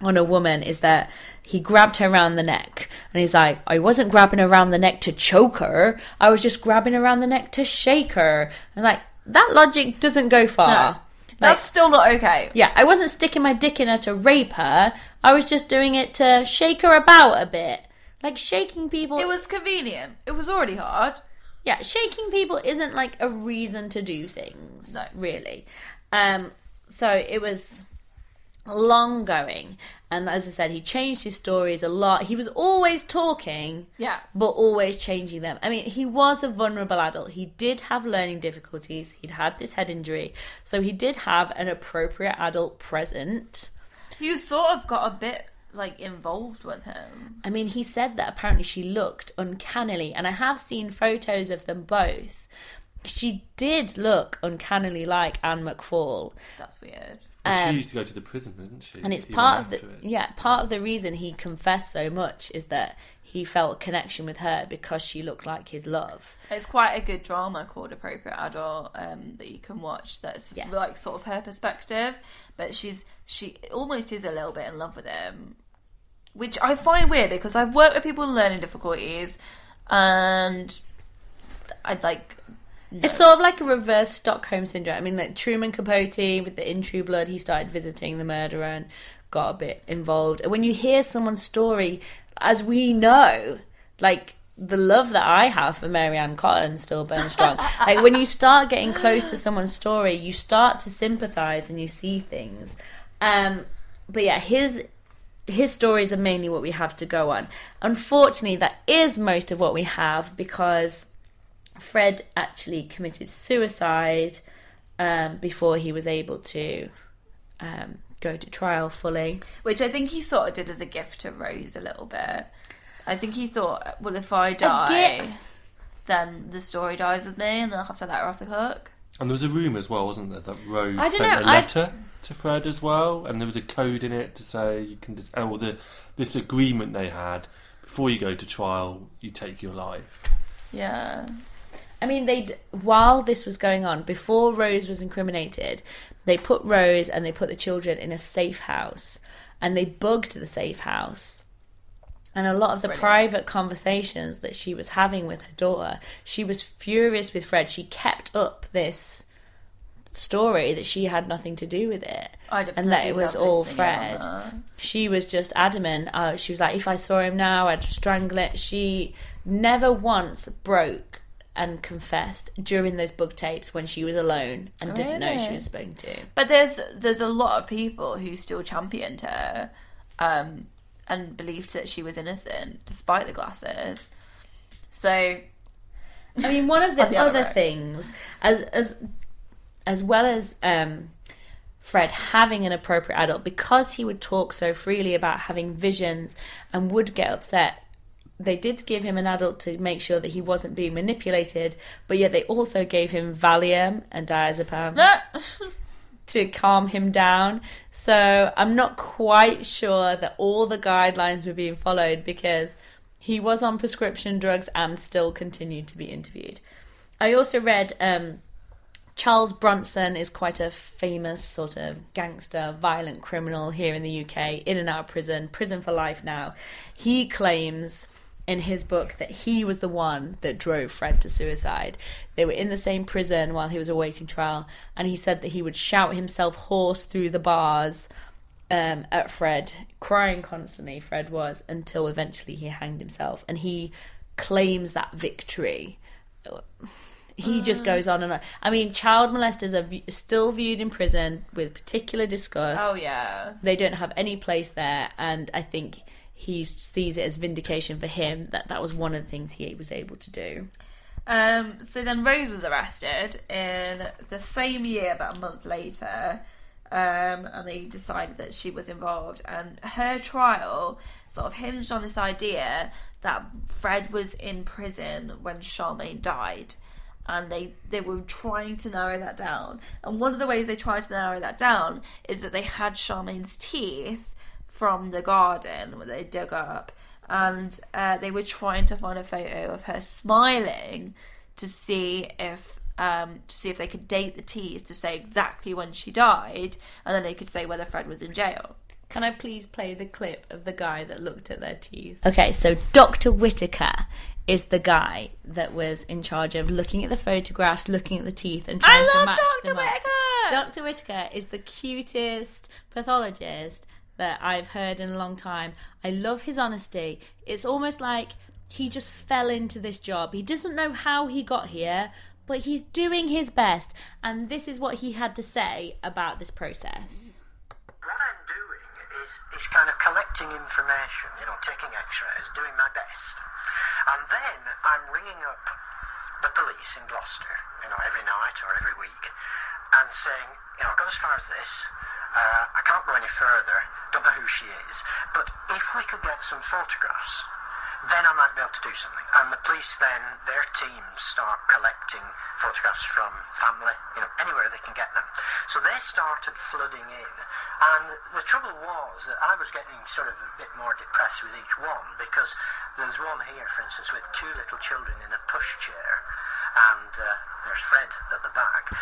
on a woman is that he grabbed her around the neck and he's like i wasn't grabbing her around the neck to choke her i was just grabbing her around the neck to shake her and like that logic doesn't go far No. That's still not okay. yeah i wasn't sticking my dick in her to rape her i was just doing it to shake her about a bit like shaking people It was convenient. It was already hard. yeah, shaking people isn't like a reason to do things. No. Really. Um so it was long going and as I said he changed his stories a lot. He was always talking Yeah. but always changing them. I mean, he was a vulnerable adult. He did have learning difficulties. He'd had this head injury. So he did have an appropriate adult present. You sort of got a bit like involved with him. I mean, he said that apparently she looked uncannily, and I have seen photos of them both. She did look uncannily like Anne McFall, That's weird. And Um, she used to go to the prison, didn't she? and it's even part of the it? yeah part of the reason he confessed so much is that he felt a connection with her because she looked like his love. It's quite a good drama called Appropriate Adult um, that you can watch. That's Yes. like sort of her perspective, but she's she almost is a little bit in love with him, which I find weird because I've worked with people with learning difficulties, and I'd like It's sort of like a reverse Stockholm syndrome. I mean, like Truman Capote with the In True Blood, he started visiting the murderer and got a bit involved. And when you hear someone's story, as we know, like the love that I have for Mary Ann Cotton still burns strong. *laughs* like when you start getting close to someone's story, you start to sympathize and you see things. Um, but yeah, his his stories are mainly what we have to go on. Unfortunately, that is most of what we have because Fred actually committed suicide um, before he was able to um, go to trial fully. which I think he sort of did as a gift to Rose a little bit. I think he thought, well, if I die, then the story dies with me, and then I'll have to let her off the hook. And there was a rumour as well, wasn't there, that Rose I don't sent know, a I- letter to Fred as well, and there was a code in it to say you can just oh the this agreement they had before you go to trial, you take your life. Yeah. I mean, they while this was going on, before Rose was incriminated, they put Rose and they put the children in a safe house, and they bugged the safe house. And a lot of the Brilliant. private conversations that she was having with her daughter, she was furious with Fred. She kept up this story that she had nothing to do with it, and that it was all Fred she was just adamant. Uh, she was like, if I saw him now, I'd strangle it. She never once broke and confessed during those book tapes when she was alone and didn't know she was spoken to. But there's there's a lot of people who still championed her, um, and believed that she was innocent despite the glasses. So I mean, one of *laughs* the the other other things, as as as well as um, Fred having an appropriate adult because he would talk so freely about having visions and would get upset. They did give him an adult to make sure that he wasn't being manipulated, but yet they also gave him Valium and diazepam *laughs* to calm him down. So I'm not quite sure that all the guidelines were being followed because he was on prescription drugs and still continued to be interviewed. I also read um, Charles Bronson is quite a famous sort of gangster, violent criminal here in the UK, in and out of prison, prison for life now. He claims in his book that he was the one that drove Fred to suicide. They were in the same prison while he was awaiting trial, and he said that he would shout himself hoarse through the bars um, at Fred, crying constantly, Fred was, until eventually he hanged himself. And he claims that victory. He just goes on and on. I mean, child molesters are v- still viewed in prison with particular disgust. Oh yeah. They don't have any place there, and I think he sees it as vindication for him that that was one of the things he was able to do. Um, so then Rose was arrested in the same year, about a month later, um, and they decided that she was involved. And her trial sort of hinged on this idea that Fred was in prison when Charmaine died. And they, they were trying to narrow that down. And one of the ways they tried to narrow that down is that they had Charmaine's teeth from the garden where they dug up and uh, they were trying to find a photo of her smiling to see if um, to see if they could date the teeth to say exactly when she died, and then they could say whether Fred was in jail. Can I please play the clip of the guy that looked at their teeth? Okay, so Dr. Whittaker is the guy that was in charge of looking at the photographs, looking at the teeth, and trying I to love match Dr. them up. Dr. Whittaker is the cutest pathologist that I've heard in a long time. I love his honesty. It's almost like he just fell into this job. He doesn't know how he got here, but he's doing his best. And this is what he had to say about this process. What I'm doing is, is kind of collecting information, you know, taking x-rays, doing my best. And then I'm ringing up the police in Gloucester, you know, every night or every week, and saying, you know, I've got as far as this. Uh, I can't go any further. Don't know who she is. But if we could get some photographs, then I might be able to do something. And the police then, their teams start collecting photographs from family, you know, anywhere they can get them. So they started flooding in. And the trouble was that I was getting sort of a bit more depressed with each one because there's one here, for instance, with two little children in a pushchair. And uh, there's Fred at the back.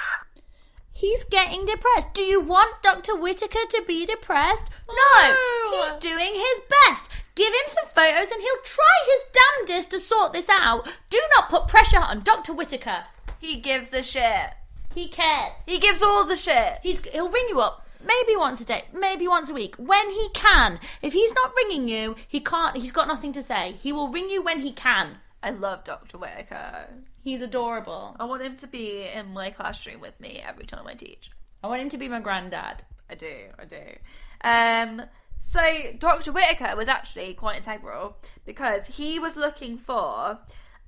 He's getting depressed. Do you want Dr. Whittaker to be depressed? No! He's doing his best. Give him some photos and he'll try his damnedest to sort this out. Do not put pressure on Dr. Whittaker. He gives a shit. He cares. He gives all the shit. He's, he'll ring you up maybe once a day, maybe once a week, when he can. If he's not ringing you, he can't, he's got nothing to say. He will ring you when he can. I love Dr. Whittaker. He's adorable. I want him to be in my classroom with me every time I teach. I want him to be my granddad. I do, I do. Um, so Dr. Whittaker was actually quite integral because he was looking for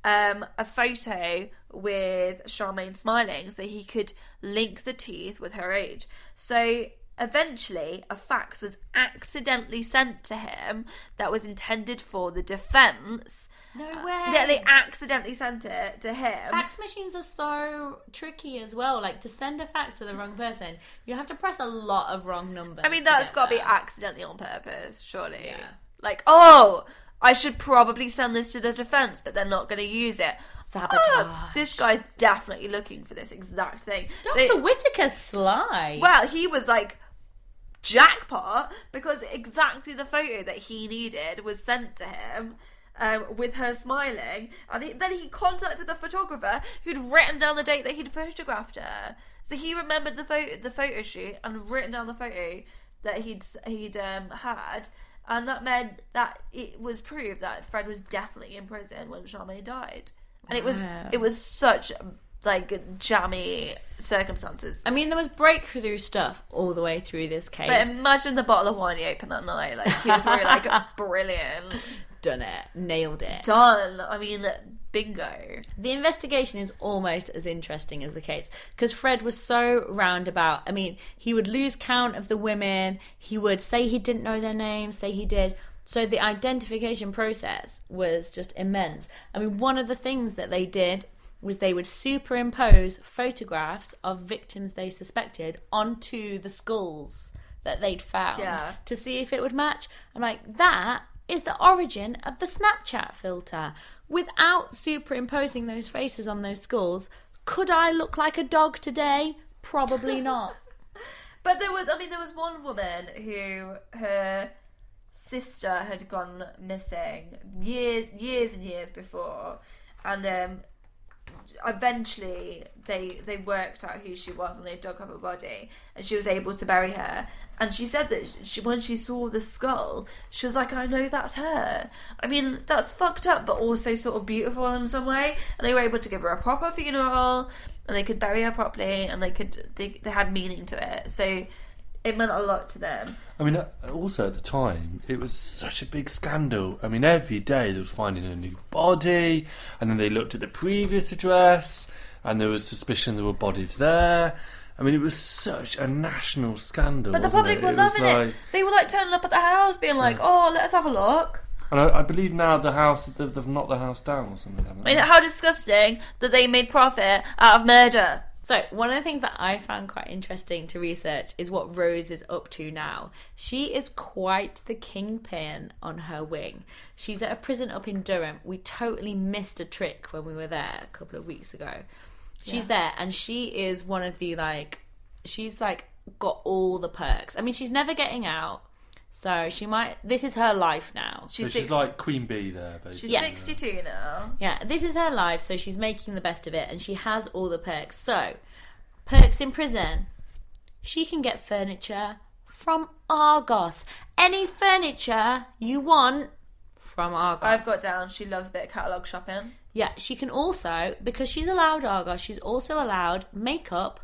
um, a photo with Charmaine smiling so he could link the teeth with her age. So eventually, a fax was accidentally sent to him that was intended for the defense. No Uh, way. Yeah, they accidentally sent it to him. Fax machines are so tricky as well. Like to send a fax to the wrong person, you have to press a lot of wrong numbers. I mean, that's got to be accidentally on purpose, surely. Yeah. Like, oh, I should probably send this to the defense, but they're not going to use it. Sabotage. Oh, this guy's definitely looking for this exact thing. Dr. So- Whittaker's sly. well, he was like jackpot because exactly the photo that he needed was sent to him. Um, with her smiling, and he, then he contacted the photographer who'd written down the date that he'd photographed her. So he remembered the photo, the photo shoot, and written down the photo that he'd he'd um, had, and that meant that it was proved that Fred was definitely in prison when Charmaine died, and it was Wow. it was such like jammy circumstances. I mean, there was breakthrough stuff all the way through this case. But imagine the bottle of wine he opened that night. Like he was really like *laughs* brilliant. Done it, nailed it. Done. I mean, Bingo. The investigation is almost as interesting as the case because Fred was so roundabout. I mean, he would lose count of the women, he would say he didn't know their names, say he did. So the identification process was just immense. I mean, one of the things that they did was they would superimpose photographs of victims they suspected onto the skulls that they'd found Yeah. to see if it would match. I'm like, that is the origin of the Snapchat filter. Without superimposing those faces on those skulls, could I look like a dog today? Probably *laughs* not. But there was, I mean, there was one woman who her sister had gone missing years, years and years before, and um, eventually they they worked out who she was and they dug up her body, and she was able to bury her. And she said that she, when she saw the skull, she was like, "I know that's her." I mean, that's fucked up, but also sort of beautiful in some way. And they were able to give her a proper funeral, and they could bury her properly, and they could they, they had meaning to it. So it meant a lot to them. I mean, uh, also at the time, it was such a big scandal. I mean, every day they were finding a new body, and then they looked at the previous address, and there was suspicion there were bodies there. I mean, it was such a national scandal. But the public it? were It loving it. They were like turning up at the house, being like, "Oh, let us have a look." And I, I believe now the house, they've, they've knocked the house down or something, I mean, how disgusting that they made profit out of murder. So, one of the things that I found quite interesting to research is what Rose is up to now. She is quite the kingpin on her wing. She's at a prison up in Durham. We totally missed a trick when we were there a couple of weeks ago. She's there and she is one of the like, she's like got all the perks. I mean, she's never getting out. So she might, this is her life now. So She's, she's six, like Queen Bee there, basically. she's 62 now. Yeah, this is her life, so she's making the best of it, and she has all the perks. So, perks in prison. She can get furniture from Argos. Any furniture you want from Argos. I've got down. She loves a bit of catalogue shopping. Yeah, she can also, because she's allowed Argos, she's also allowed makeup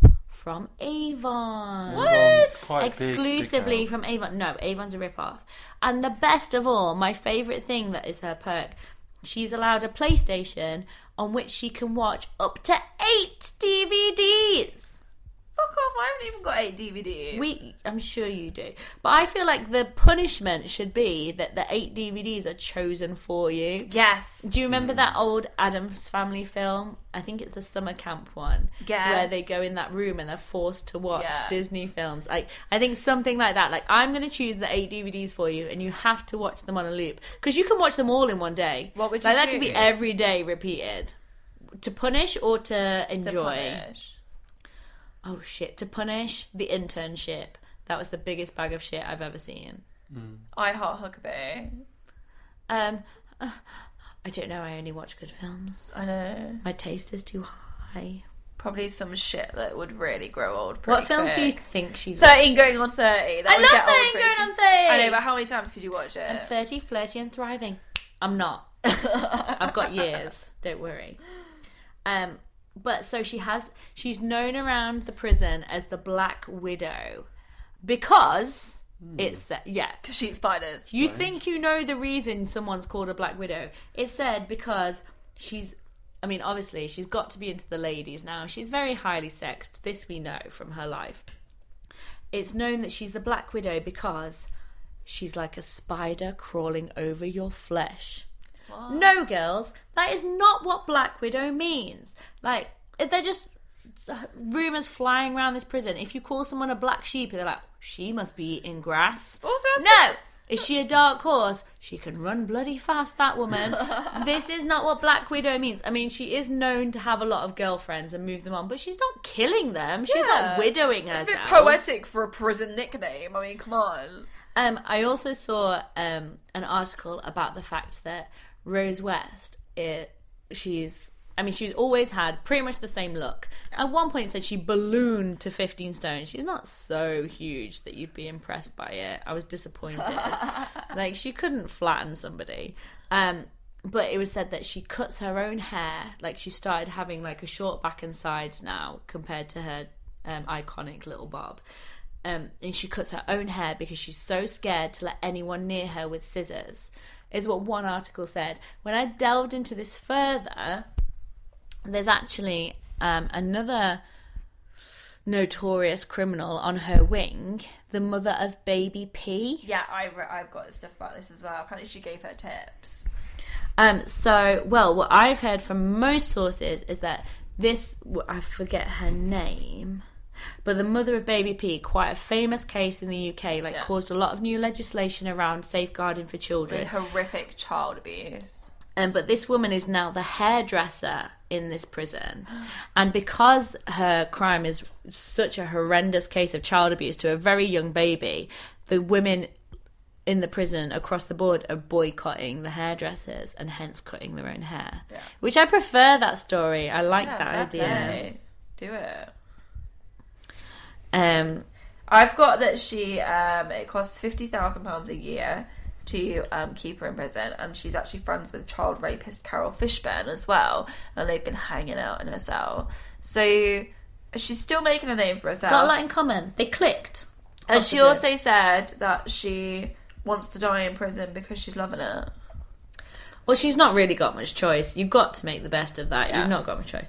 from Avon. Avon's quite big, big Exclusively from Avon. No, Avon's a rip-off. And the best of all, my favourite thing that is her perk, she's allowed a PlayStation on which she can watch up to eight DVDs. Fuck off! I haven't even got eight DVDs. We, I'm sure you do, but I feel like the punishment should be that the eight DVDs are chosen for you. yes. Do you remember mm. that old Addams Family film? I think it's the summer camp one, Yeah. where they go in that room and they're forced to watch Yeah. Disney films. Like I think something like that. Like I'm going to choose the eight DVDs for you, and you have to watch them on a loop because you can watch them all in one day. What would like you that could be every day repeated. To punish or to To enjoy? punish. Oh shit! To punish the internship. That was the biggest bag of shit I've ever seen. I heart Huckabee. Um, *sighs* I don't know. I only watch good films. I know. My taste is too high. Probably some shit that would really grow old. Pretty What films do you think she's Thirteen watched? going on thirty. That I would love get 13 pretty going on 30. I know, but how many times could you watch it? I'm 30, flirty, and thriving. I'm not. *laughs* I've got years. Don't worry. Um, but so she has. She's known around the prison as the Black Widow because hmm. it's yeah. Because she eats spiders. You think you know the reason someone's called a Black Widow? It's said because she's. I mean, obviously, she's got to be into the ladies now. She's very highly sexed. This we know from her life. It's known that she's the Black Widow because she's like a spider crawling over your flesh. No, girls, that is not what Black Widow means. Like, they're just rumors flying around this prison. If you call someone a black sheep, they're like, she must be in grass. Also, No! Is she a dark horse? She can run bloody fast, that woman. *laughs* this is not what Black Widow means. I mean, she is known to have a lot of girlfriends and move them on, but she's not killing them. She's Yeah. not widowing It's a bit poetic for a prison nickname. I mean, come on. Um, I also saw um, an article about the fact that Rose West, it, she's, I mean, she's always had pretty much the same look. At one point, it said she ballooned to 15 stone. She's not so huge that you'd be impressed by it. I was disappointed. *laughs* like, she couldn't flatten somebody. Um, but it was said that she cuts her own hair. Like, she started having like a short back and sides now compared to her um, iconic little bob um, and she cuts her own hair because she's so scared to let anyone near her with scissors. Is what one article said. When I delved into this further, there's actually um, another notorious criminal on her wing, the mother of baby P. Yeah, I've, re- I've got stuff about this as well. Apparently, she gave her tips. Um, so, well, what I've heard from most sources is that this, I forget her name, but the mother of baby P, quite a famous case in the UK, like Yeah. caused a lot of new legislation around safeguarding for children. Horrific child abuse. Um, but this woman is now the hairdresser in this prison. *gasps* And because her crime is such a horrendous case of child abuse to a very young baby, the women in the prison across the board are boycotting the hairdressers and hence cutting their own hair. Which I prefer that story. I like Yeah, that idea. play. Do it. Um, I've got that she um, it costs fifty thousand pounds a year to um, keep her in prison, and she's actually friends with child rapist Carol Fishburne as well, and they've been hanging out in her cell. So she's still making a name for herself. got a lot in common. They clicked. and she also said that she wants to die in prison because she's loving it. Well, she's not really got much choice. You've got to make the best of that. Yeah. You've not got much choice.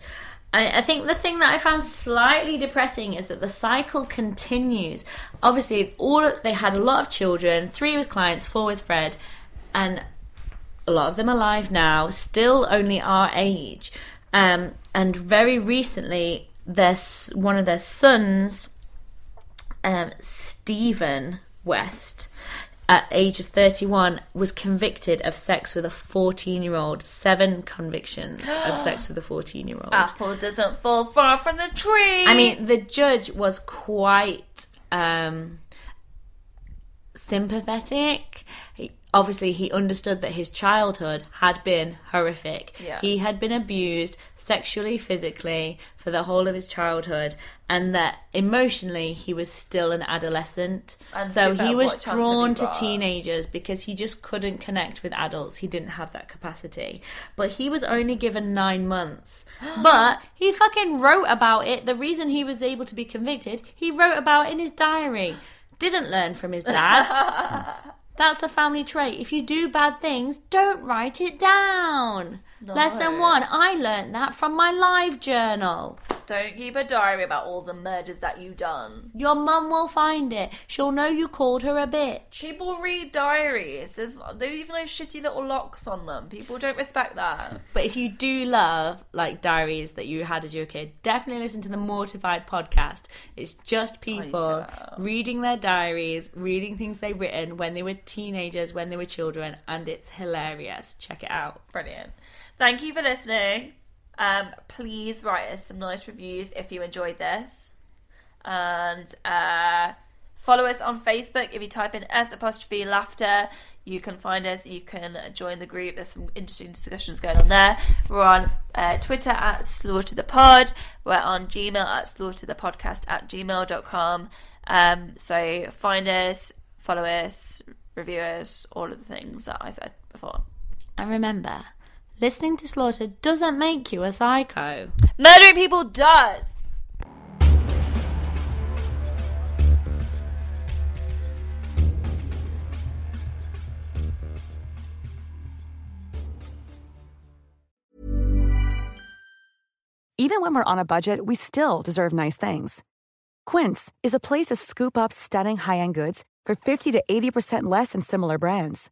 I, I think the thing that I found slightly depressing is that the cycle continues. Obviously, all they had a lot of children, three with clients, four with Fred, and a lot of them alive now, still only our age. Um, and very recently, their one of their sons, um, Stephen West, at age of 31, was convicted of sex with a 14 year old. Seven convictions of *gasps* sex with a 14 year old. Apple doesn't fall far from the tree. I mean, the judge was quite um, sympathetic. He, obviously, he understood that his childhood had been horrific. Yeah. He had been abused sexually, physically for the whole of his childhood, and that emotionally he was still an adolescent. And so he was what chance have drawn to teenagers because he just couldn't connect with adults. He didn't have that capacity. But he was only given nine months. *gasps* But he fucking wrote about it. The reason he was able to be convicted, he wrote about it in his diary. Didn't learn from his dad. *laughs* That's a family trait. If you do bad things, don't write it down. Lesson one I learned that from my live journal. Don't keep a diary about all the murders that you done. Your mum will find it. She'll know you called her a bitch. People read diaries. There's there's even those shitty little locks on them. People don't respect that. *laughs* But if you do love like diaries that you had as your kid, definitely listen to the Mortified podcast. It's just people reading their diaries, reading things they've written when they were teenagers, when they were children, and it's hilarious. Check it out. Brilliant. Thank you for listening. Um, please write us some nice reviews if you enjoyed this. And uh, follow us on Facebook. If you type in S apostrophe laughter, you can find us. You can join the group. There's some interesting discussions going on there. We're on uh, Twitter at Slaughter the Pod. We're on Gmail at slaughterthepodcast at gmail.com. Um, so find us, follow us, review us, all of the things that I said before. And remember, listening to Slaughter doesn't make you a psycho. Murdering people does. Even when we're on a budget, we still deserve nice things. Quince is a place to scoop up stunning high-end goods for 50 to 80% less than similar brands.